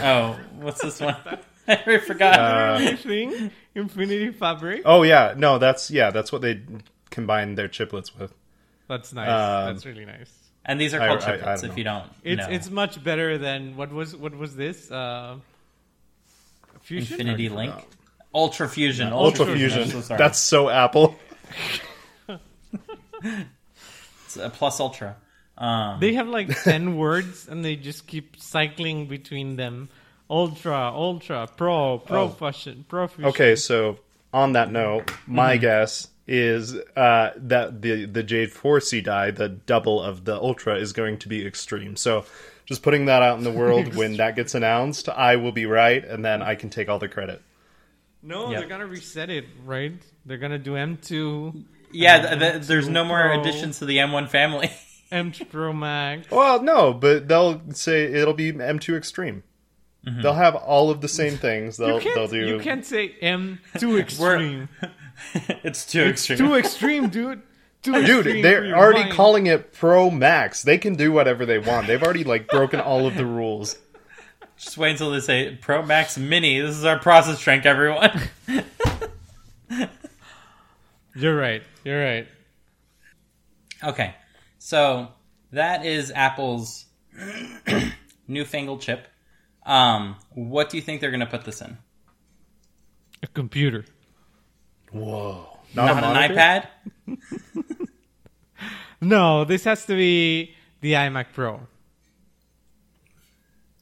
oh, what's this one? I already forgot. Anything? Infinity Fabric. Oh yeah, no, that's yeah, that's what they combine their chiplets with. That's nice. Um, That's really nice. and these are I- called I- I chiplets, don't if you don't It's know. it's much better than what was what was this? Uh, Fusion. Infinity I Link. forgot. Ultra Fusion. Ultra I'm Fusion. so. That's so Apple. It's a plus Ultra. Um, They have like ten words, and they just keep cycling between them. Ultra, Ultra, Pro, Pro Oh. Fusion, Pro Fusion. Okay, so on that note, my guess is uh, that the the Jade 4C die, the double of the Ultra, is going to be extreme. So just putting that out in the world when that gets announced, I will be right, and then I can take all the credit. No, Yep. they're gonna reset it, right? They're gonna do M two, yeah, th- th- there's no more Pro. additions to the M1 family. M2 Pro Max. Well, no, but they'll say it'll be M2 Extreme. Mm-hmm. They'll have all of the same things. They'll You they'll can't, do. you can't say M two extreme. it's too extreme. Too extreme, dude. Too Dude, extreme for they're already mind. calling it Pro Max. They can do whatever they want. They've already like broken all of the rules. Just wait until they say Pro Max Mini. This is our process strength, everyone. You're right. You're right. okay, so that is Apple's newfangled chip. Um, what do you think they're going to put this in? A computer. Whoa! Not, a an iPad? No, this has to be the iMac Pro.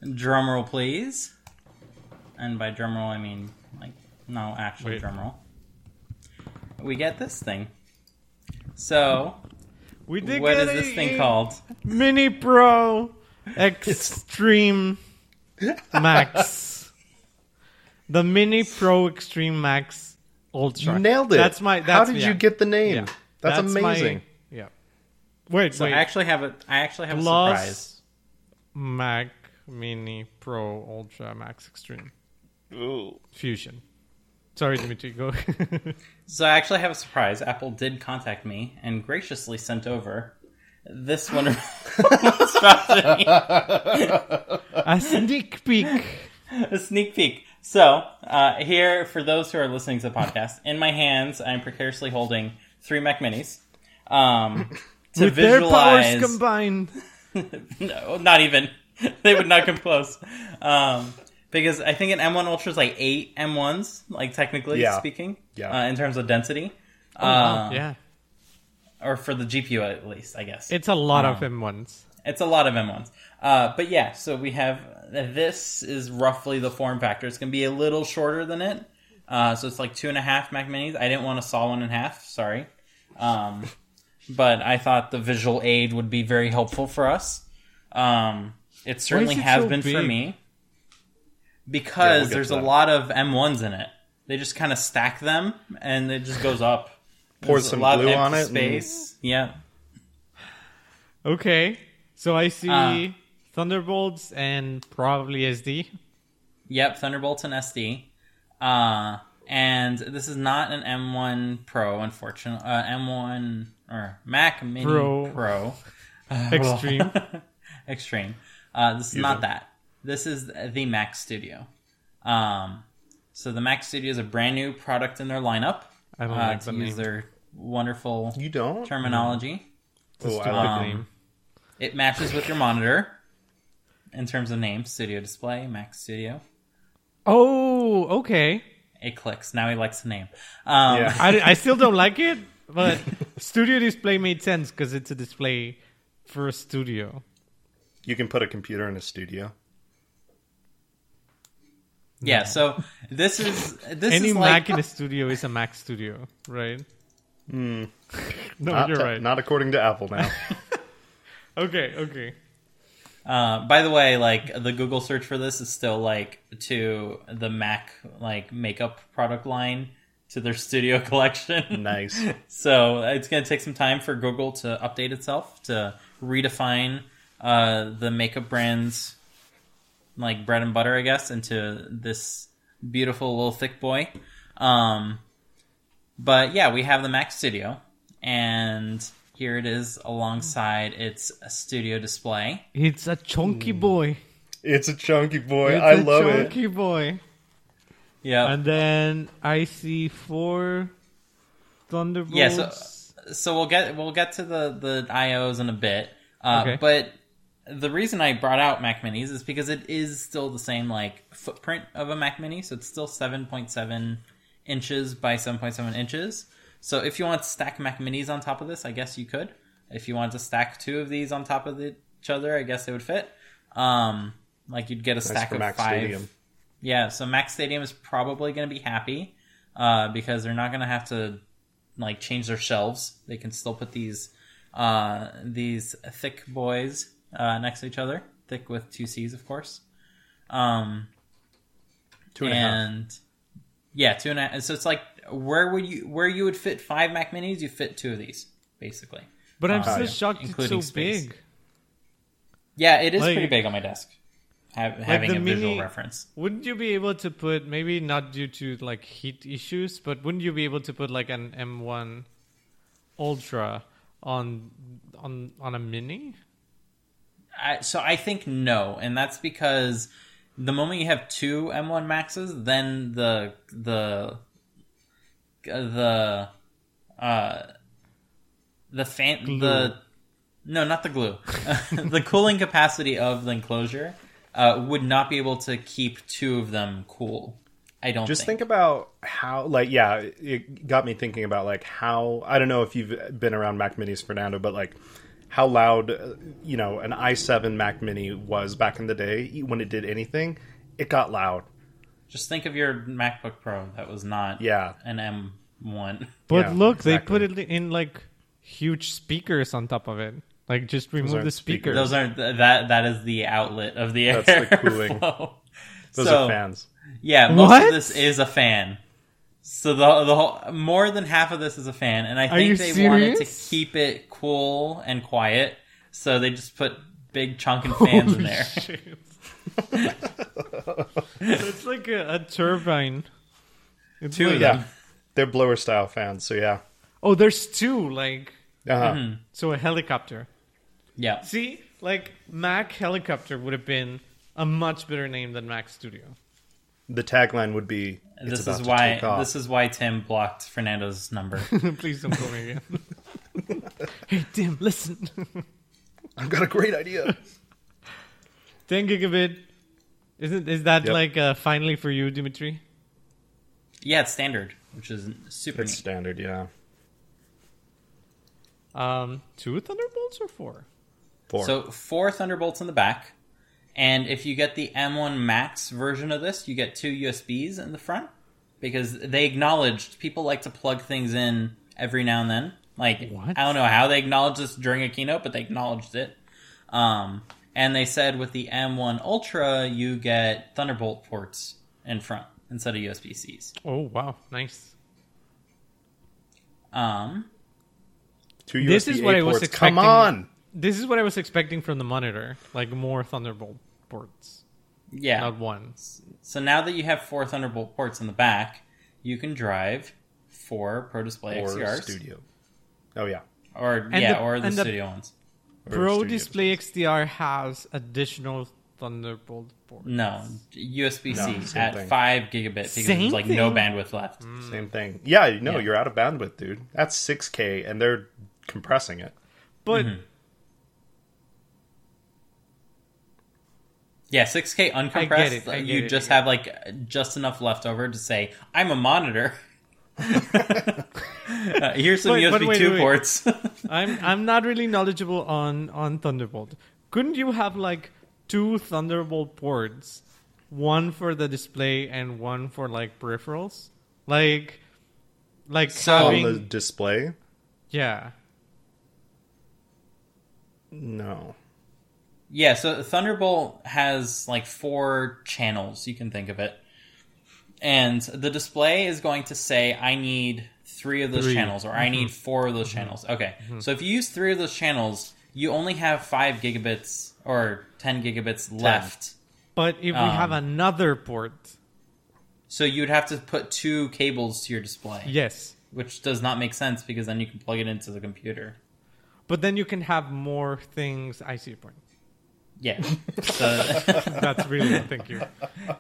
Drumroll, please. And by drumroll, I mean like no actual drumroll. We get this thing. So, We did what get is this a- thing called? Mini Pro Extreme Max. The Mini Pro Extreme Max Ultra. You nailed it. That's my. That's, How did yeah. you get the name? Yeah. That's, my- amazing. yeah. Wait, So wait. I actually have a I actually have a surprise. Mac Mini Pro Ultra Max Extreme Ooh. Fusion. Sorry, Dimitri. Go. So I actually have a surprise. Apple did contact me and graciously sent over this one a sneak peek. a sneak peek. So uh, here, for those who are listening to the podcast, in my hands, I'm precariously holding three Mac Minis. Um, to With their powers visualize, combined. no, not even. they would not come close. Um, because I think an M1 Ultra is like eight M1s, like technically Yeah. speaking, Yeah. uh, in terms of density. Oh, wow. Um, yeah. or for the GPU at least, I guess. It's a lot of um, M1s. It's a lot of M1s. Uh, but yeah, so we have this is roughly the form factor. It's going to be a little shorter than it. Uh, so it's like two and a half Mac Minis. I didn't want to saw one in half. Sorry. Um, but I thought the visual aid would be very helpful for us. Um, it certainly it has so been for big? Me Yeah, because we'll there's a that. lot of M1s in it. They just kind of stack them and it just goes up. Pour There's some a lot glue of on empty it and- Space. Yeah. Okay. So I see Uh. Thunderbolts and probably SD. Yep, Thunderbolts and SD. Uh, and this is not an M1 Pro, unfortunately. Uh, M1 or Mac Mini Pro. Pro. Uh, Extreme. Extreme. Uh, this is You not that. This is the Mac Studio. Um, so the Mac Studio is a brand new product in their lineup. I don't uh, like to the use name. their wonderful You don't? terminology. It's a Oh, I like Um, name. It matches with your monitor in terms of name. Studio Display, Mac Studio. Oh, okay. It clicks. Now he likes the name. Um, Yeah. I, I still don't like it, but Studio Display made sense because it's a display for a studio. You can put a computer in a studio. Yeah, so this is this Any is like Mac in a studio is a Mac Studio, right? no, Not, you're to- right. not according to Apple now. Okay, okay. uh, by the way, like the Google search for this is still like to the Mac like makeup product line to their studio collection. nice. so it's going to take some time for Google to update itself to redefine uh, the makeup brands like bread and butter, I guess, into this beautiful little thick boy. Um, but yeah, we have the Mac Studio, and here it is alongside its studio display. It's a chunky boy. It's a chunky boy. It's I a love it. chunky boy. Yeah, And then I see four Thunderbolts. Yeah, so- so we'll get we'll get to the the IOs in a bit. Uh, Okay. But the reason I brought out Mac Minis is because it is still the same like footprint of a Mac Mini, so it's still seven point seven inches by seven point seven inches. So if you want to stack Mac Minis on top of this, I guess you could. If you want to stack two of these on top of each other, I guess they would fit. Um, like you'd get a Nice stack of Mac five. Stadium. Yeah, so Mac Stadium is probably going to be happy uh, because they're not going to have to like change their shelves. They can still put these uh, these thick boys uh, next to each other, thick with two C's, of course. Um, Two and and a half. and yeah, two and a half. So it's like where would you where you would fit five Mac Minis, you fit two of these basically. but I'm still yeah. shocked it's Including so space. big. Yeah, it is Like- pretty big on my desk. Have, having a visual mini- reference. Wouldn't you be able to put maybe not due to like heat issues, but wouldn't you be able to put like an M1 Ultra on on on a mini? I, so I think no, and that's because the moment you have two M1 Maxes, then the the the uh the fan Glue. the no not the glue the cooling capacity of the enclosure uh, would not be able to keep two of them cool. I don't Just think. think about how, like, yeah, it got me thinking about like how I don't know if you've been around Mac Minis, Fernando, but like how loud, uh, you know, an i7 Mac Mini was back in the day when it did anything. It got loud. Just think of your MacBook Pro that was not Yeah, an M1. But Yeah, look, they put it in like huge speakers on top of it. Like just remove the speakers. speakers. Those aren't that. That is the outlet of the air. That's the cooling. flow. those So, are fans. Yeah, most What? of this is a fan. So the the whole more than half of this is a fan, and I think they wanted to keep it cool and quiet, so they just put big chunking fans in there. shit. it's like a, a turbine. It's Two of them. Yeah, they're blower style fans. So yeah, Oh, there's two. Like uh-huh. Mm-hmm. so, a helicopter. Yeah, See, like Mac helicopter would have been a much better name than Mac Studio. The tagline would be. It's this about is to why take off. this is why Tim blocked Fernando's number. Please don't call me again. hey Tim, listen. I've got a great idea. 10 gigabit. Isn't is that Yep. like uh, finally for you, Dimitri? yeah, it's standard, which is super it's neat. standard, yeah. Um, two Thunderbolts or four? Four. So four Thunderbolts in the back, and if you get the M1 Max version of this, you get two USBs in the front because they acknowledged people like to plug things in every now and then. Like What? I don't know how they acknowledged this during a keynote, but they acknowledged it. Um, and they said with the M1 Ultra, you get Thunderbolt ports in front instead of USB Cs. Oh wow, nice. Um, Two This is what I was expecting. Come on. this is what I was expecting from the monitor, like more Thunderbolt ports, Yeah. not one. So now that you have four Thunderbolt ports in the back, you can drive four Pro Display or XDRs, studio. Oh yeah. or And yeah, the- or the and the- studio ones. Pro studio. Display XDR has additional Thunderbolt ports. No, USB C No, at thing. five gigabit because Same there's like no bandwidth left. Same thing. Yeah, no, Yeah. you're out of bandwidth, dude. That's 6K, and they're compressing it. But Mm-hmm. Yeah, 6K uncompressed. it, I get you it, just I have like just enough left over to say, "I'm a monitor." Uh, here's some But- but USB wait, two wait, wait. ports. I'm I'm not really knowledgeable on on Thunderbolt. Couldn't you have like two Thunderbolt ports, one for the display and one for like peripherals, like like So- On having the display? yeah. No. Yeah, so Thunderbolt has like four channels, you can think of it. And the display is going to say, I need three of those Three. channels, or I mm-hmm. need four of those mm-hmm. channels. Okay, mm-hmm. so if you use three of those channels, you only have five gigabits or 10 gigabits left. But if we Um, have another port, So you would have to put two cables to your display, yes. which does not make sense because then you can plug it into the computer. But then you can have more things. I see your point. Yeah. So, That's really thank you.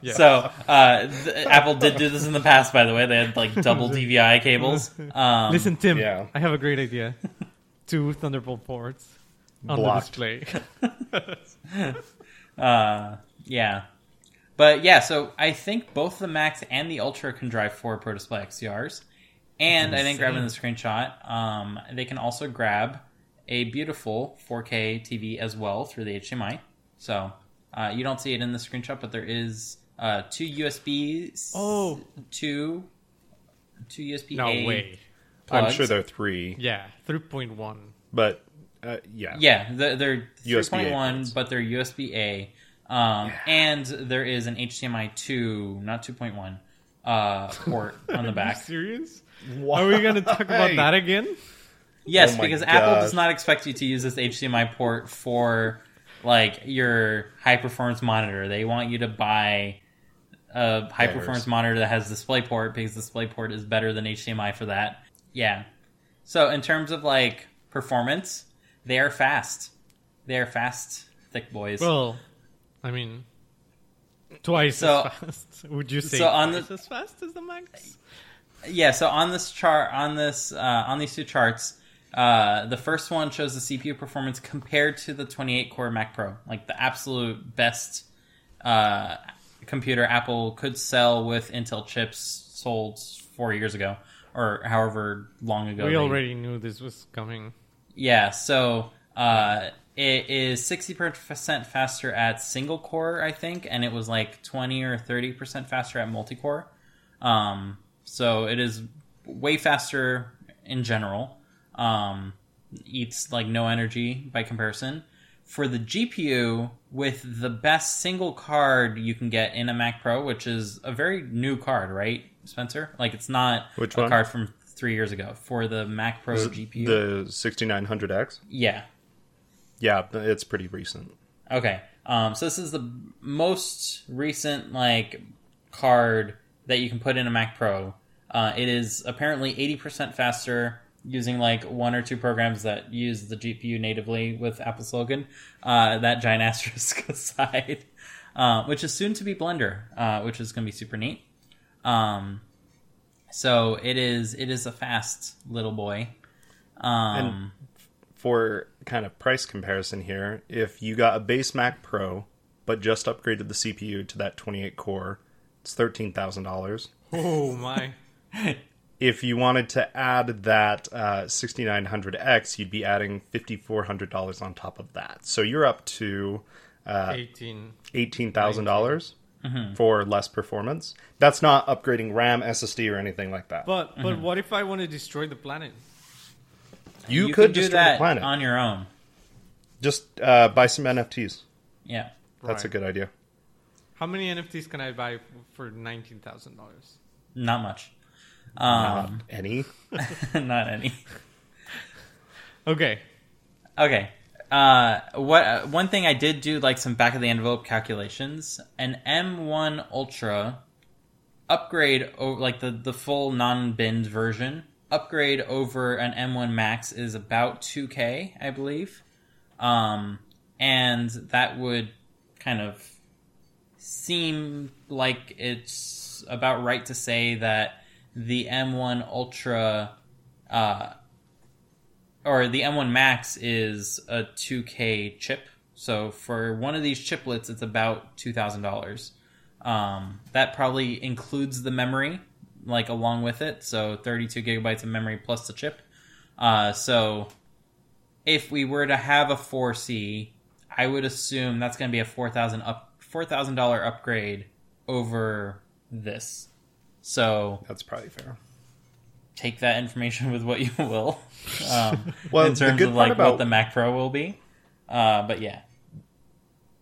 Yeah. so uh, th- Apple did do this in the past, by the way. They had like double DVI cables. Um, Listen, Tim. yeah. I have a great idea. Two Thunderbolt ports on Blocked. the display. Uh, yeah. But yeah, so I think both the Max and the Ultra can drive four Pro Display XDRs. And I didn't grab in the screenshot. Um, they can also grab a beautiful 4K TV as well through the HDMI. So uh, you don't see it in the screenshot, but there is uh, two USB. Oh, two, two two two USB. no A way. I'm sure they're three, Yeah, three point one. but uh, yeah. Yeah, they're, they're 3.1, but they're USB A. Um, And there is an HDMI 2, not 2.1, uh, port on the Are you back. serious? Are we going to talk about that again? Yes, Oh my because Apple does not expect you to use this HDMI port for like your high performance monitor. They want you to buy a high performance monitor that has DisplayPort because DisplayPort is better than HDMI for that. Yeah. So in terms of like performance, they are fast. They are fast, thick boys. Well, I mean, twice So- as fast. Would you say so on twice the- as fast as the Max? Yeah, so on this chart, on this, uh, on these two charts, uh, the first one shows the CPU performance compared to the 28 core Mac Pro, like the absolute best uh, computer Apple could sell with Intel chips sold four years ago, or however long ago. We they- already knew this was coming. yeah, so uh, it is 60% faster at single core, I think, and it was like 20 or 30% faster at multi core. Um, so it is way faster in general. Um, eats like no energy by comparison. For the GPU, with the best single card you can get in a Mac Pro, which is a very new card, right, Spencer? Like it's not Which a one? card from three years ago for the Mac Pro GPU. The 6900X? Yeah. Yeah, it's pretty recent. Okay. Um, so this is the most recent like card that you can put in a Mac Pro. Uh, it is apparently eighty percent faster using like one or two programs that use the GPU natively with Apple Silicon. Uh, that giant asterisk aside, uh, which is soon to be Blender, uh, which is going to be super neat. Um, so it is it is a fast little boy. Um, For kind of price comparison here, if you got a base Mac Pro but just upgraded the CPU to that 28 core, it's $13,000. Oh my! If you wanted to add that uh, 6900X, you'd be adding $5,400 on top of that. So you're up to uh, Eighteen. $18,000 for less performance. That's not upgrading RAM, SSD, or anything like that. But but what if I want to destroy the planet? you, you could could do destroy that the planet. on your own. Just uh, buy some NFTs. Yeah. That's a good idea. How many NFTs can I buy for nineteen thousand dollars? Not much. Not Um, any. not any. Okay. Okay. Uh, what uh, one thing I did do like some back of the envelope calculations. An M1 Ultra upgrade over like the the full non binned version upgrade over an M1 Max is about 2K, I believe. Um, and that would kind of seem like it's about right to say that the M1 Ultra uh, or the M1 Max is a 2K chip. So for one of these chiplets, it's about two thousand dollars. Um, that probably includes the memory, like along with it. So 32 gigabytes of memory plus the chip. Uh, so if we were to have a 4C, I would assume that's going to be a four thousand up four thousand dollar upgrade over this. So That's probably fair. take that information with what you will. Um, Well, in terms good of like about- what the Mac Pro will be. Uh, but yeah,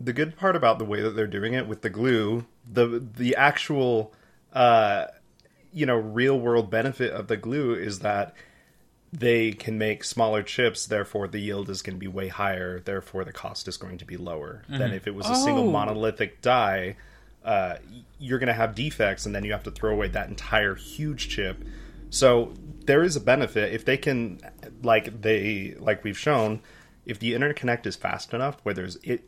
the good part about the way that they're doing it with the glue, the the actual uh you know, real world benefit of the glue is that they can make smaller chips, therefore the yield is going to be way higher, therefore the cost is going to be lower than if it was a single Oh. monolithic die. Uh, you're going to have defects, and then you have to throw away that entire huge chip. So there is a benefit if they can, like they like we've shown, if the interconnect is fast enough, where there's it,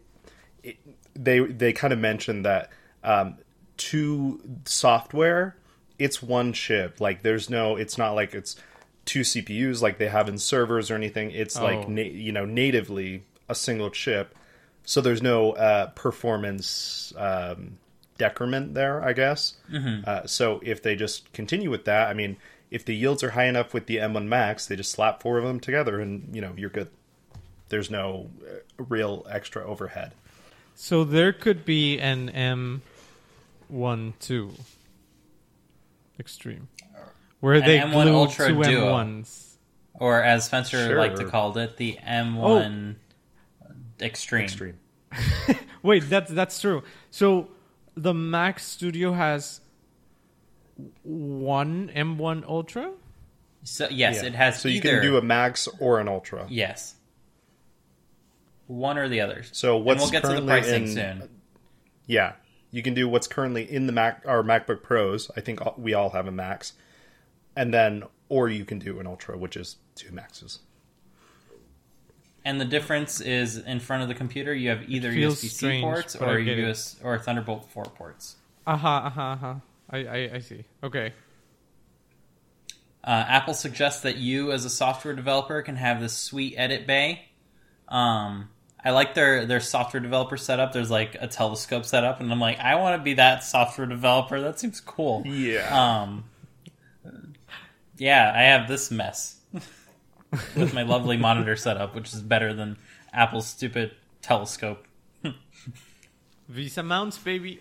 it they they kind of mentioned that um, to software, it's one chip. Like there's no, it's not like it's two CPUs like they have in servers or anything. It's Oh. like na- you know natively a single chip. So there's no uh, performance um, decrement there, I guess. Uh, so if they just continue with that, I mean, if the yields are high enough with the M1 Max, they just slap four of them together, and you know you're good. There's no uh, real extra overhead. So there could be an M one two extreme where An they M1 glue Ultra two Duo. M1s. or as Spencer Sure. liked to call it, the M1 Extreme. Extreme. Wait, that's that's true. So the Mac Studio has one M1 Ultra. So yes, Yeah. it has So you can do a Max or an Ultra. yes, one or the other. So and what's we'll get to the currently pricing in- soon. Yeah, you can do what's currently in the Mac or MacBook Pros. I think we all have a Max, and then or you can do an Ultra, which is two Maxes. And the difference is in front of the computer, you have either USB-C ports or get it. US or Thunderbolt 4 ports. Uh huh. Uh huh. Uh-huh. I, I I see. Okay. Uh, Apple suggests that you, as a software developer, can have this sweet edit bay. Um, I like their their software developer setup. There's like a telescope setup, and I'm like, I want to be that software developer. That seems cool. Yeah. Um, yeah, I have this mess with my lovely monitor setup, which is better than Apple's stupid telescope. VESA mounts, baby.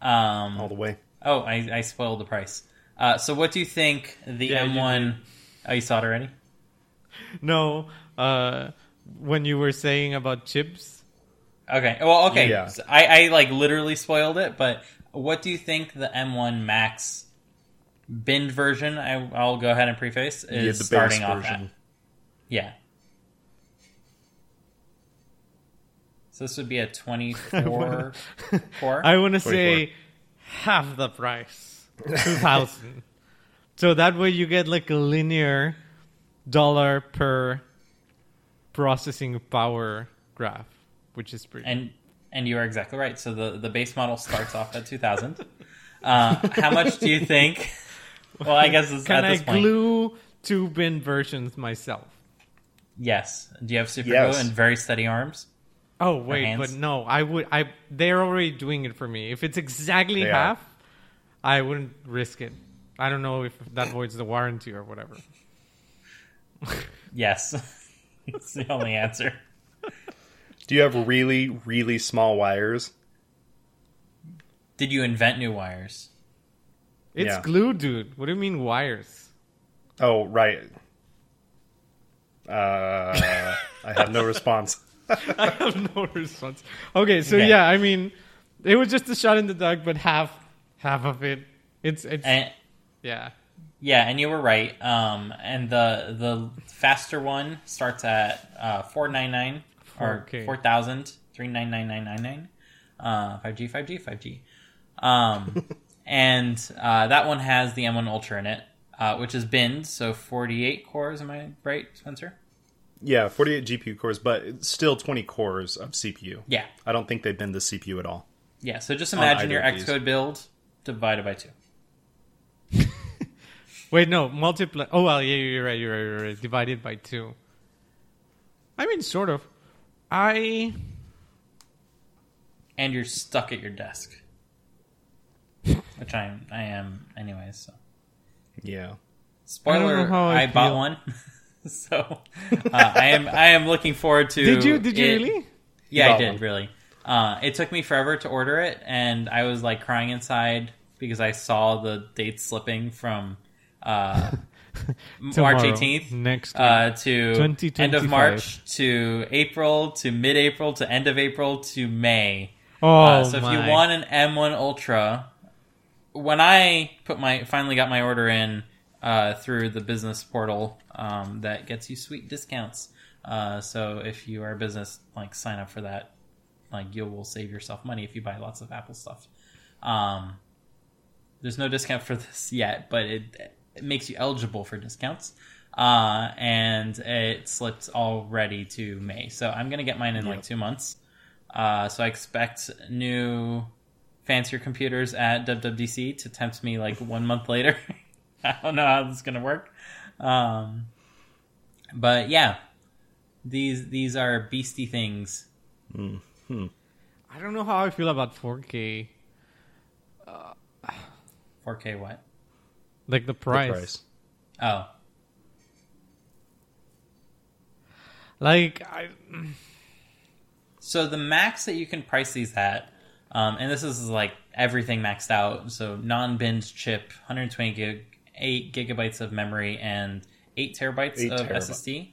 Um, all the way. oh, I, I spoiled the price. Uh, so, what do you think the Yeah, M1? Oh, you saw it already. No. Uh, when you were saying about chips, Okay. Well, okay. Yeah. So I, I like literally spoiled it, but what do you think the M1 Max binned version? I, I'll go ahead and preface Yeah, is the starting off at. Yeah. So this would be a 24 core. I want to say half the price, two thousand. so that way you get like a linear dollar per processing power graph, which is pretty. and and you are exactly right. So the the base model starts off at 2000. Uh, how much do you think? Well, I guess it's, Can at I point, glue two bin versions myself? yes. Do you have super Yes. glue and very steady arms? Oh wait, hands? but no, I would. I they're already doing it for me. If it's exactly They are. half, I wouldn't risk it. I don't know if that voids the warranty or whatever. Yes. It's the only answer. Do you have really, really small wires? Did you invent new wires? It's Yeah. glue, dude. What do you mean wires? Oh, right. Uh, I have no response. I have no response. Okay, so Okay. yeah, I mean, it was just a shot in the dark, but half half of it, it's it's And yeah. Yeah, and you were right. Um, and the the faster one starts at uh, four nine nine or 4K. four thousand three nine nine nine nine nine. Uh, five G, five G, five G. Um, and uh, that one has the M1 Ultra in it, uh, which is binned, so forty eight cores. Am I right, Spencer? Yeah, 48 GPU cores, but still 20 cores of CPU. Yeah, I don't think they've been the CPU at all. yeah. So just imagine your. Xcode build divided by two. Wait, no, multiply. Oh well, yeah, you're right. You're right. You're right. Divided by two. I mean, sort of. I and you're stuck at your desk, which I am. I am, anyways. So, Yeah. spoiler: how I I, bought one, so uh, I am. I am looking forward to. did you did you it- really? Yeah, I did. one. Really. Uh, it took me forever to order it, and I was like crying inside because I saw the date slipping from uh, March 18th next uh, to end of March to April to mid April to end of April to May. oh Uh, so if my. you want an M1 Ultra, when I put my finally got my order in uh, through the business portal, um, that gets you sweet discounts. Uh, so if you are a business, like sign up for that, like you will save yourself money if you buy lots of Apple stuff. Um, there's no discount for this yet, but it, it makes you eligible for discounts. Uh, and it slipped already to May. So I'm going to get mine in like two months. Uh, so I expect new fancier computers at WWDC to tempt me like one month later. I don't know how this is going to work. Um, but yeah, these these are beastie things. I don't know how I feel about 4K. 4K what? Like the The price. price. Oh, Like I. So the max that you can price these at, um, and this is like everything maxed out. So non-binned chip, 120 gig, eight gigabytes of memory, and eight terabytes Eight of terabyte. SSD.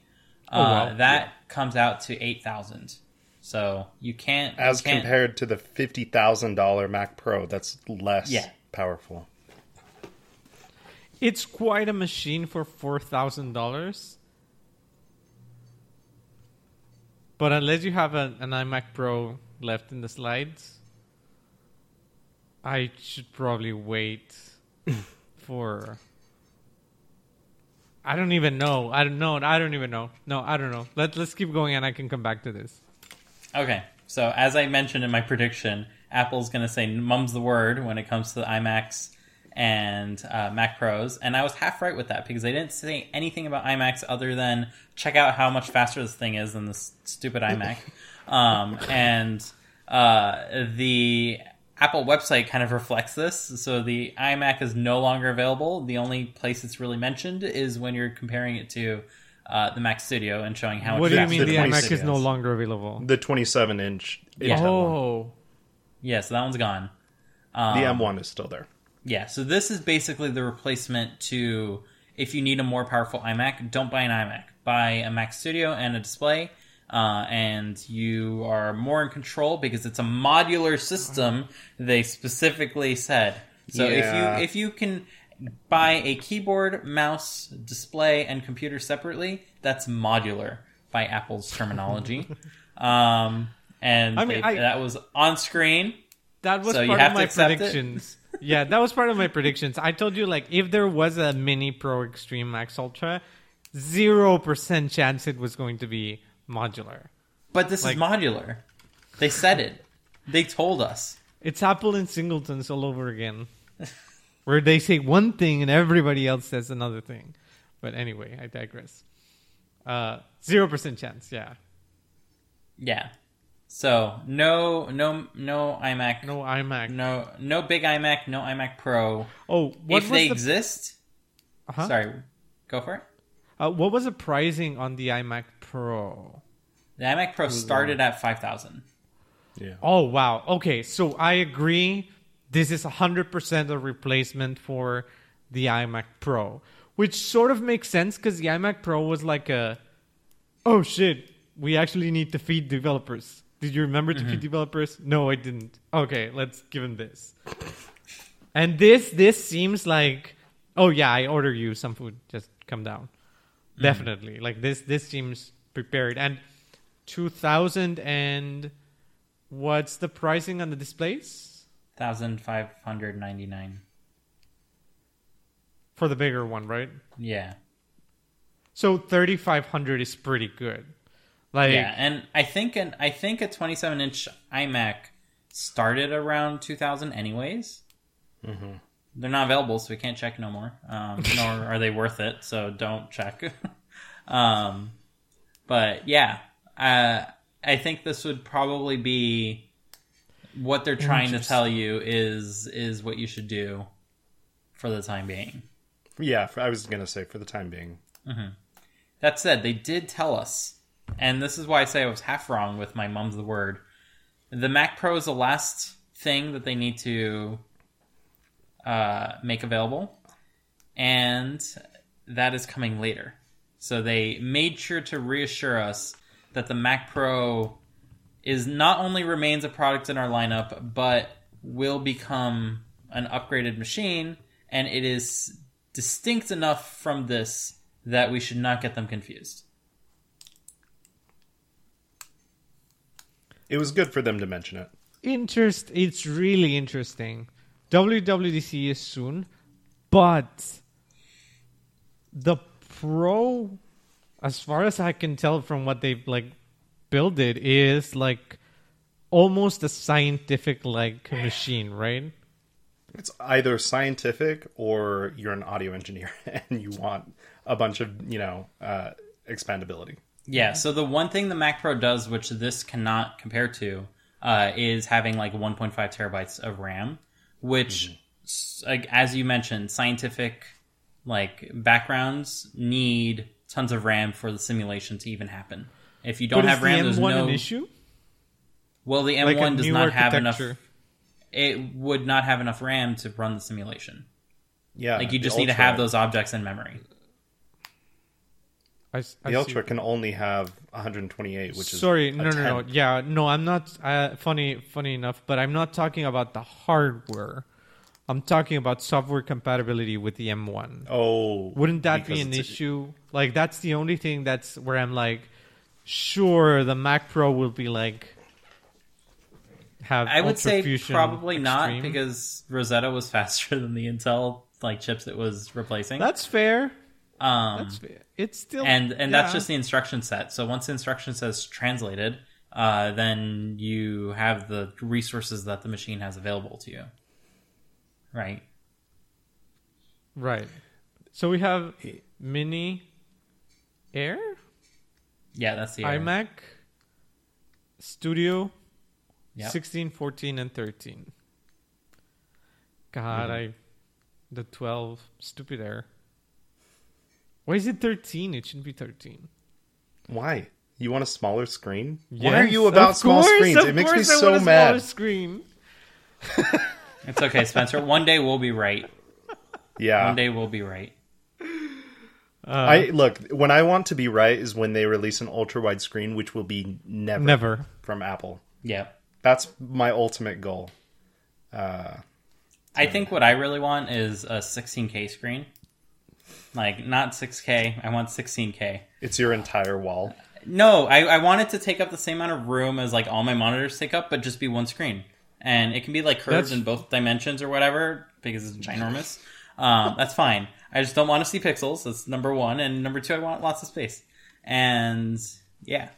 Oh, uh, wow. That comes out to eight thousand. So you can't As you can't, compared to the $50,000 Mac Pro, that's less Yeah. powerful. It's quite a machine for four thousand dollars. But unless you have a, an iMac Pro left in the slides, I should probably wait for. I don't even know. I don't know. I don't even know. No, I don't know. Let Let's keep going, and I can come back to this. Okay, so as I mentioned in my prediction, Apple's going to say "mum's the word" when it comes to the iMacs and uh, Mac Pros, and I was half right with that because they didn't say anything about iMacs other than check out how much faster this thing is than this stupid iMac, um, and uh, the Apple website kind of reflects this. So the iMac is no longer available. The only place it's really mentioned is when you're comparing it to uh, the Mac Studio and showing how much What do you mean the the iMac is no longer available? The 27 inch Yeah. Oh, Yeah, so that one's gone. Um, The M1 is still there. Yeah, so this is basically the replacement to if you need a more powerful iMac, don't buy an iMac. Buy a Mac Studio and a display, uh, and you are more in control because it's a modular system. They specifically said. So Yeah. if you if you can buy a keyboard, mouse, display, and computer separately, that's modular by Apple's terminology. um, and I mean, they- I- that was on screen. That was So you part have of my predictions. yeah, that was part of my predictions. I told you like if there was a mini Pro Extreme Max Ultra, zero percent chance it was going to be modular. But this Like- is modular. They said it. They told us. It's Apple and Singletons all over again, where they say one thing and everybody else says another thing. But anyway, I digress. Uh, Zero percent chance. Yeah, Yeah. So no, no, no iMac. no iMac. no, no big iMac. No iMac Pro. Oh, what if they the exist, uh-huh. sorry, go for it. Uh, what was the pricing on the iMac Pro? The iMac Pro started at five thousand. Yeah. Oh wow. Okay, so I agree. This is hundred percent a replacement for the iMac Pro, which sort of makes sense because the iMac Pro was like a, oh shit, we actually need to feed developers. Did you remember to feed mm-hmm. developers? No, I didn't. Okay, let's give him this. And this this seems like Oh yeah, I order you some food. Just come down. Mm-hmm. Definitely. Like this. This seems prepared. And two thousand and what's the pricing on the displays Thousand five hundred ninety nine. for the bigger one, right? Yeah. So thirty five hundred is pretty good. Like yeah, and I think an I think a 27 inch iMac started around 2000 anyways. Mm-hmm. They're not available, so we can't check no more. Um, nor are they worth it, so don't check. um, but yeah, uh, I think this would probably be what they're trying to tell you is is what you should do for the time being. Yeah, I was gonna say for the time being. That said, they did tell us, and this is why I say I was half wrong with my mum's the word. The Mac Pro is the last thing that they need to uh, make available, and that is coming later. So they made sure to reassure us that the Mac Pro is not only remains a product in our lineup, but will become an upgraded machine, and it is distinct enough from this that we should not get them confused. It was good for them to mention it. interest it's really interesting wwdc is soon but the pro as far as i can tell from what they've like built it is like almost a scientific like machine right It's either scientific or you're an audio engineer and you want a bunch of you know uh, expandability. Yeah, so the one thing the Mac Pro does, which this cannot compare to, uh, is having like 1.5 terabytes of RAM, which, s- like, as you mentioned, scientific like backgrounds need tons of RAM for the simulation to even happen. If you don't but have is RAM, the there's m1 no. an issue Well, the M1 like does not have enough. It would not have enough RAM to run the simulation. Yeah, Like you just need to have those objects in memory. I, s- I The see. Ultra can only have 128, which is Sorry, a no, no, no. Yeah, no, I'm not. Uh, funny, funny enough, but I'm not talking about the hardware. I'm talking about software compatibility with the M1. Oh, Wouldn't that be an it's- issue? Like, that's the only thing that's where I'm like, sure, the Mac Pro will be like have. I would say ultrafusion probably not because Rosetta was faster than the Intel like chips it was replacing. that's fair. um, That's fair. It's still and and that's just the instruction set. So once the instruction set is translated, uh, then you have the resources that the machine has available to you. Right. right. So we have Mini Air, Yeah, that's the Air. iMac, Studio, Yep. 16, 14, and 13. God, Mm-hmm. I. The 12. Stupid Air. Why is it 13? It shouldn't be 13. Why? You want a smaller screen? Why are you about of small course, screens? of It makes me I so want a smaller mad. Screen. It's okay, Spencer. One day we'll be right. Yeah. One day we'll be right. Uh, I look when I want to be right is when they release an ultra wide screen, which will be never, Never. from Apple. Yeah. That's my ultimate goal. Uh, I think what I really want is a 16K screen. Like not 6K. I want 16K. It's your entire wall. No, I, I want it to take up the same amount of room as like all my monitors take up, but just be one screen. And it can be like curved That's- in both dimensions or whatever because it's ginormous. Um, that's fine. I just don't want to see pixels. That's number one, and number two, I want lots of space. And yeah,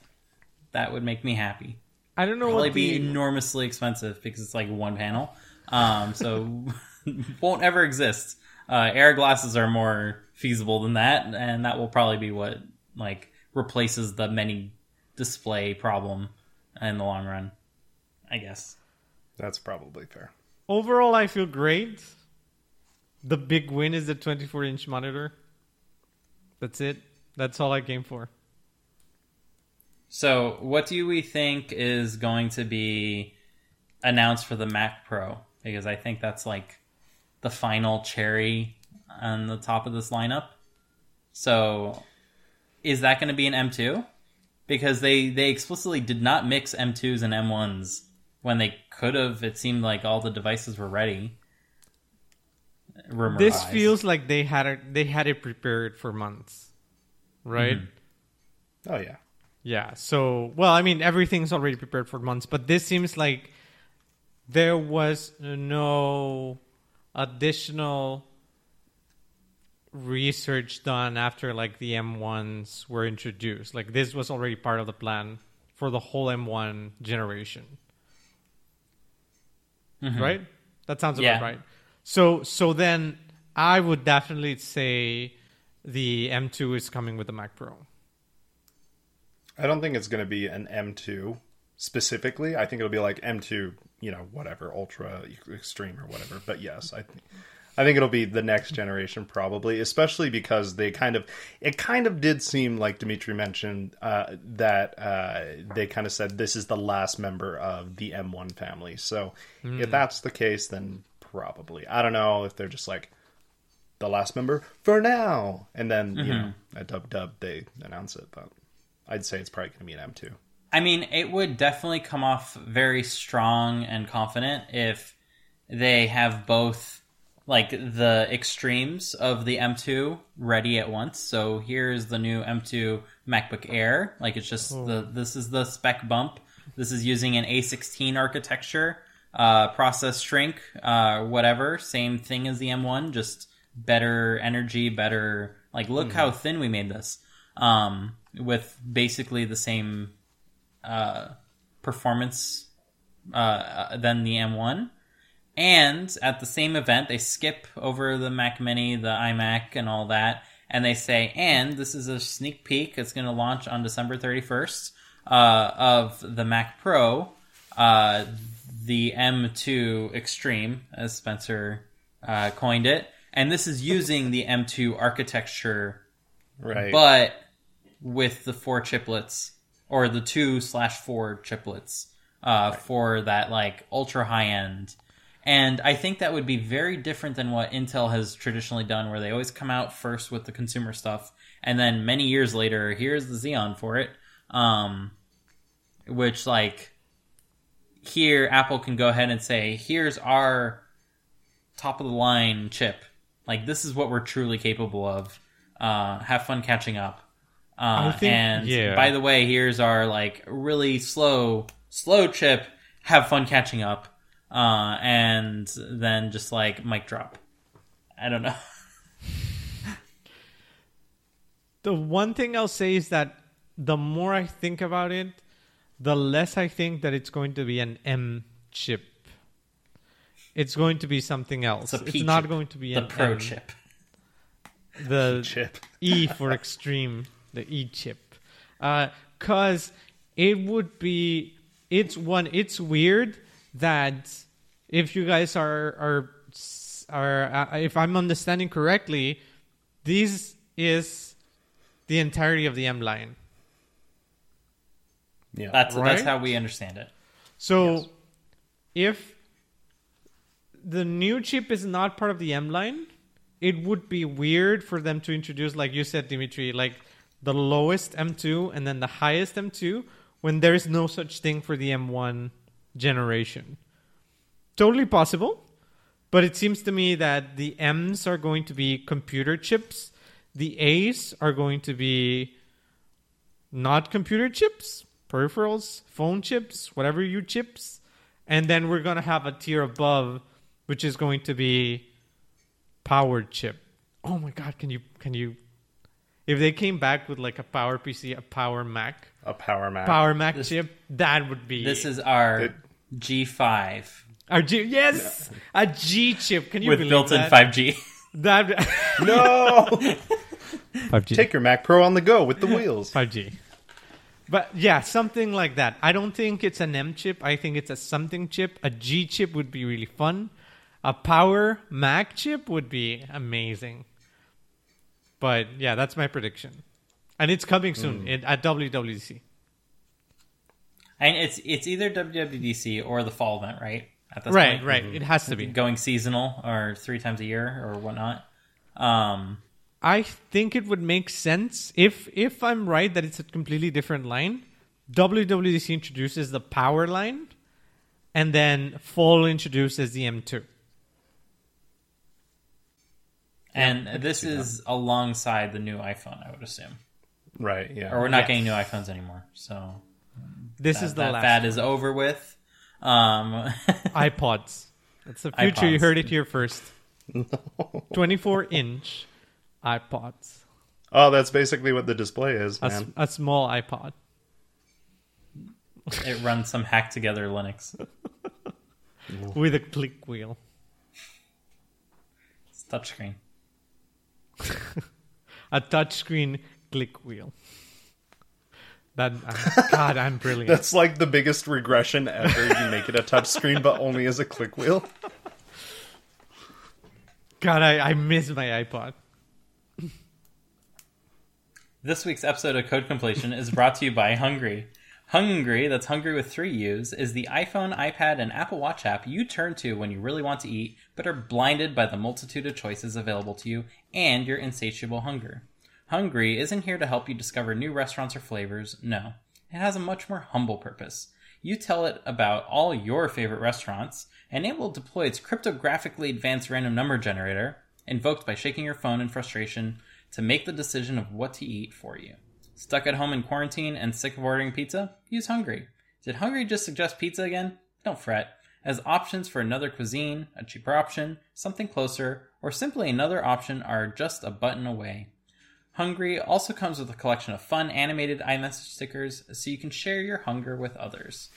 that would make me happy. I don't know Probably what be the, enormously expensive because it's like one panel. Um, so won't ever exist. Uh, air glasses are more feasible than that, and that will probably be what like replaces the many display problem in the long run. I guess. That's probably fair. overall. I feel great. The big win is the 24 inch monitor. That's it. That's all I came for. So, what do we think is going to be announced for the Mac Pro? Because I think that's like the final cherry on the top of this lineup. So, is that going to be an M2? Because they they explicitly did not mix M2s and M1s when they could have. It seemed like all the devices were ready. rumor. this feels like they had it they had it prepared for months right mm-hmm. Oh yeah. yeah so well i mean everything's already prepared for months but this seems like there was no additional research done after like the m1s were introduced like this was already part of the plan for the whole m1 generation Mm-hmm. right that sounds about Yeah. right so so then i would definitely say the m2 is coming with the mac pro I don't think it's going to be an M2 specifically. I think it'll be like M2, you know, whatever, ultra extreme or whatever. But yes, I think I think it'll be the next generation probably, especially because they kind of it kind of did seem like Dimitri mentioned uh, that uh, they kind of said this is the last member of the M1 family. So if that's the case, then probably I don't know if they're just like the last member for now, and then you know at Dub Dub they announce it, but. I'd say it's probably going to be an M2. I mean, it would definitely come off very strong and confident if they have both like the extremes of the M2 ready at once. So here's the new M2 MacBook Air. Like it's just the this is the spec bump. This is using an A16 architecture, uh, process shrink, uh, whatever. Same thing as the M1, just better energy, better. Like look how thin we made this. Um, with basically the same uh, performance uh, than the M1. And at the same event, they skip over the Mac Mini, the iMac, and all that, and they say, "And this is a sneak peek. It's going to launch on December 31st uh, of the Mac Pro, uh, the M2 Extreme, as Spencer uh, coined it, and this is using the M2 architecture, Right. but with the four chiplets or the two slash four chiplets uh, for that like ultra high end. And I think that would be very different than what Intel has traditionally done, where they always come out first with the consumer stuff, and then many years later, here's the Xeon for it. Um, which like here, Apple can go ahead and say, here's our top of the line chip. Like this is what we're truly capable of. Uh, have fun catching up. Uh, think- and yeah. by the way, here's our like really slow, slow chip. Have fun catching up. Uh, and then just like mic drop. I don't know. The one thing I'll say is that the more I think about it, the less I think that it's going to be an M chip. It's going to be something else. It's It's, not going to be The an pro M. chip. The Chip. E for extreme, the E chip. Because it would be, it's one, it's weird that if you guys are, are, are uh, if I'm understanding correctly, this is the entirety of the M line. Yeah. That's that's how we understand it. So Yes. if the new chip is not part of the M line, it would be weird for them to introduce, like you said, Dimitri, like the lowest M2 and then the highest M2 when there is no such thing for the M1 generation. Totally possible, but it seems to me that the M's are going to be computer chips, the A's are going to be not computer chips, peripherals, phone chips, whatever you chips, and then we're going to have a tier above which is going to be powered chip. Oh my god, can you can you if they came back with like a power PC, a power Mac, a power Mac. power Mac This- chip, that would be This is our It- G5 our G, yes, a G chip. Can you with believe built-in that? 5G. That No! 5G. Take your Mac Pro on the go with the wheels. 5G. But yeah, something like that. I don't think it's an M chip. I think it's a something chip. A G chip would be really fun. A power Mac chip would be amazing. But yeah, that's my prediction. And it's coming soon in, at WWDC. And it's it's either WWDC or the fall event, right? At this Right, point? right. It has to be. Going seasonal or three times a year or whatnot. Um, I think it would make sense if if I'm right that it's a completely different line. WWDC introduces the power line, and then Fall introduces the M2. And this is alongside the new iPhone, I would assume. Right. Yeah. Or we're not Yes. getting new iPhones anymore. So This that, is the that last. fad is over with. Um, iPods. That's the future. You heard it here first. 24 inch iPods. oh, that's basically what the display is, A, man. s- a small iPod. it runs some hack together Linux. with a click wheel. It's touchscreen. A touchscreen click wheel. That uh, God, I'm brilliant. That's like the biggest regression ever. You make it a touchscreen, but only as a click wheel. God, I, I miss my iPod. This week's episode of Code Completion is brought to you by Hungry. Hungry, that's Hungry with three U's, is the iPhone, iPad, and Apple Watch app you turn to when you really want to eat, but are blinded by the multitude of choices available to you and your insatiable hunger. Hungry isn't here to help you discover new restaurants or flavors, no. It has a much more humble purpose. You tell it about all your favorite restaurants, and it will deploy its cryptographically advanced random number generator, invoked by shaking your phone in frustration, to make the decision of what to eat for you. Stuck at home in quarantine and sick of ordering pizza? Use Hungry. Did Hungry just suggest pizza again? Don't fret. As options for another cuisine, a cheaper option, something closer, or simply another option are just a button away. Hungry also comes with a collection of fun animated iMessage stickers so you can share your hunger with others.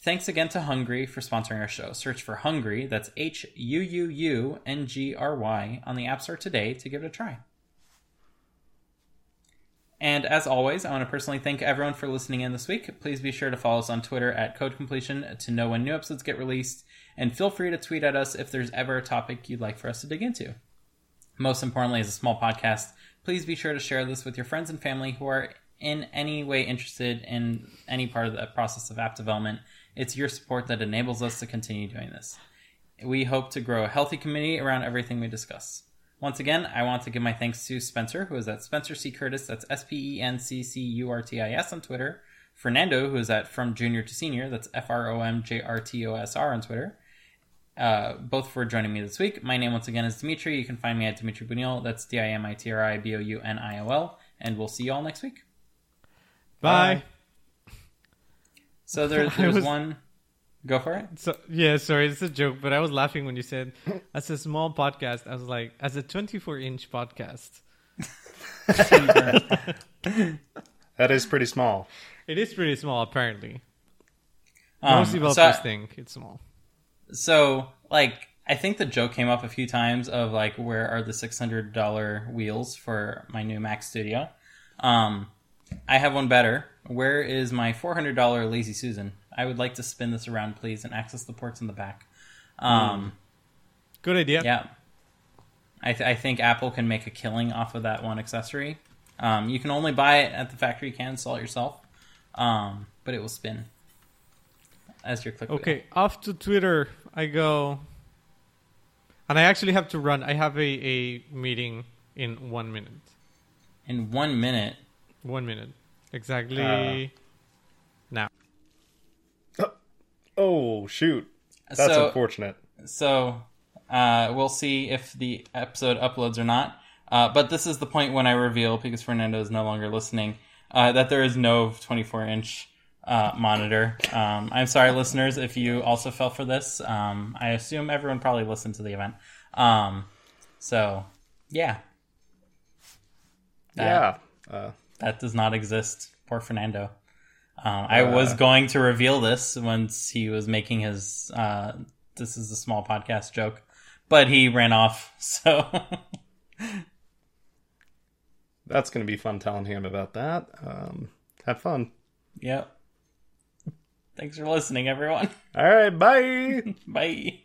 Thanks again to Hungry for sponsoring our show. Search for Hungry, that's H U U U N G R Y, on the App Store today to give it a try. And as always, I want to personally thank everyone for listening in this week. Please be sure to follow us on Twitter at Code Completion to know when new episodes get released, and feel free to tweet at us if there's ever a topic you'd like for us to dig into. Most importantly, as a small podcast, please be sure to share this with your friends and family who are in any way interested in any part of the process of app development. It's your support that enables us to continue doing this. We hope to grow a healthy community around everything we discuss. Once again, I want to give my thanks to Spencer, who is at Spencer C. Curtis, that's S P E N C C U R T I S on Twitter. Fernando, who is at From Junior to Senior, that's F R O M J R T O S R on Twitter. Uh, both for joining me this week. My name, once again, is Dimitri. You can find me at Dimitri Bouniol. That's D I M I T R I B O U N I O L. And we'll see you all next week. Bye. So there, there's was- one. Go for it. So yeah, sorry, it's a joke, but I was laughing when you said as a small podcast. I was like, as a 24 inch podcast, That is pretty small. it is pretty small apparently. Um, Most developers so- think it's small. So, like, I think the joke came up a few times of like, where are the six hundred dollar wheels for my new Mac Studio? Um, I have one better. Where is my four hundred dollar Lazy Susan? I would like to spin this around, please, and access the ports in the back. Um, Good idea. yeah, I, th- I think Apple can make a killing off of that one accessory. Um, you can only buy it at the factory. You can install it yourself, um, but it will spin as your click. wheel. Okay, off to Twitter I go, and I actually have to run. I have a, a meeting in one minute. in one minute. One minute exactly Uh. now. Oh shoot, that's so, unfortunate. So uh, we'll see if the episode uploads or not. Uh, but this is the point when I reveal, because Fernando is no longer listening, uh, that there is no 24 inch uh, monitor. Um, I'm sorry, listeners, if you also fell for this. Um, I assume everyone probably listened to the event. Um, so, yeah. That, yeah. Uh, that does not exist. Poor Fernando. Um, I was going to reveal this once he was making his uh, "this is a small podcast" joke, but he ran off. So that's going to be fun telling him about that. Um, have fun. yep. Thanks for listening, everyone. All right, bye. Bye.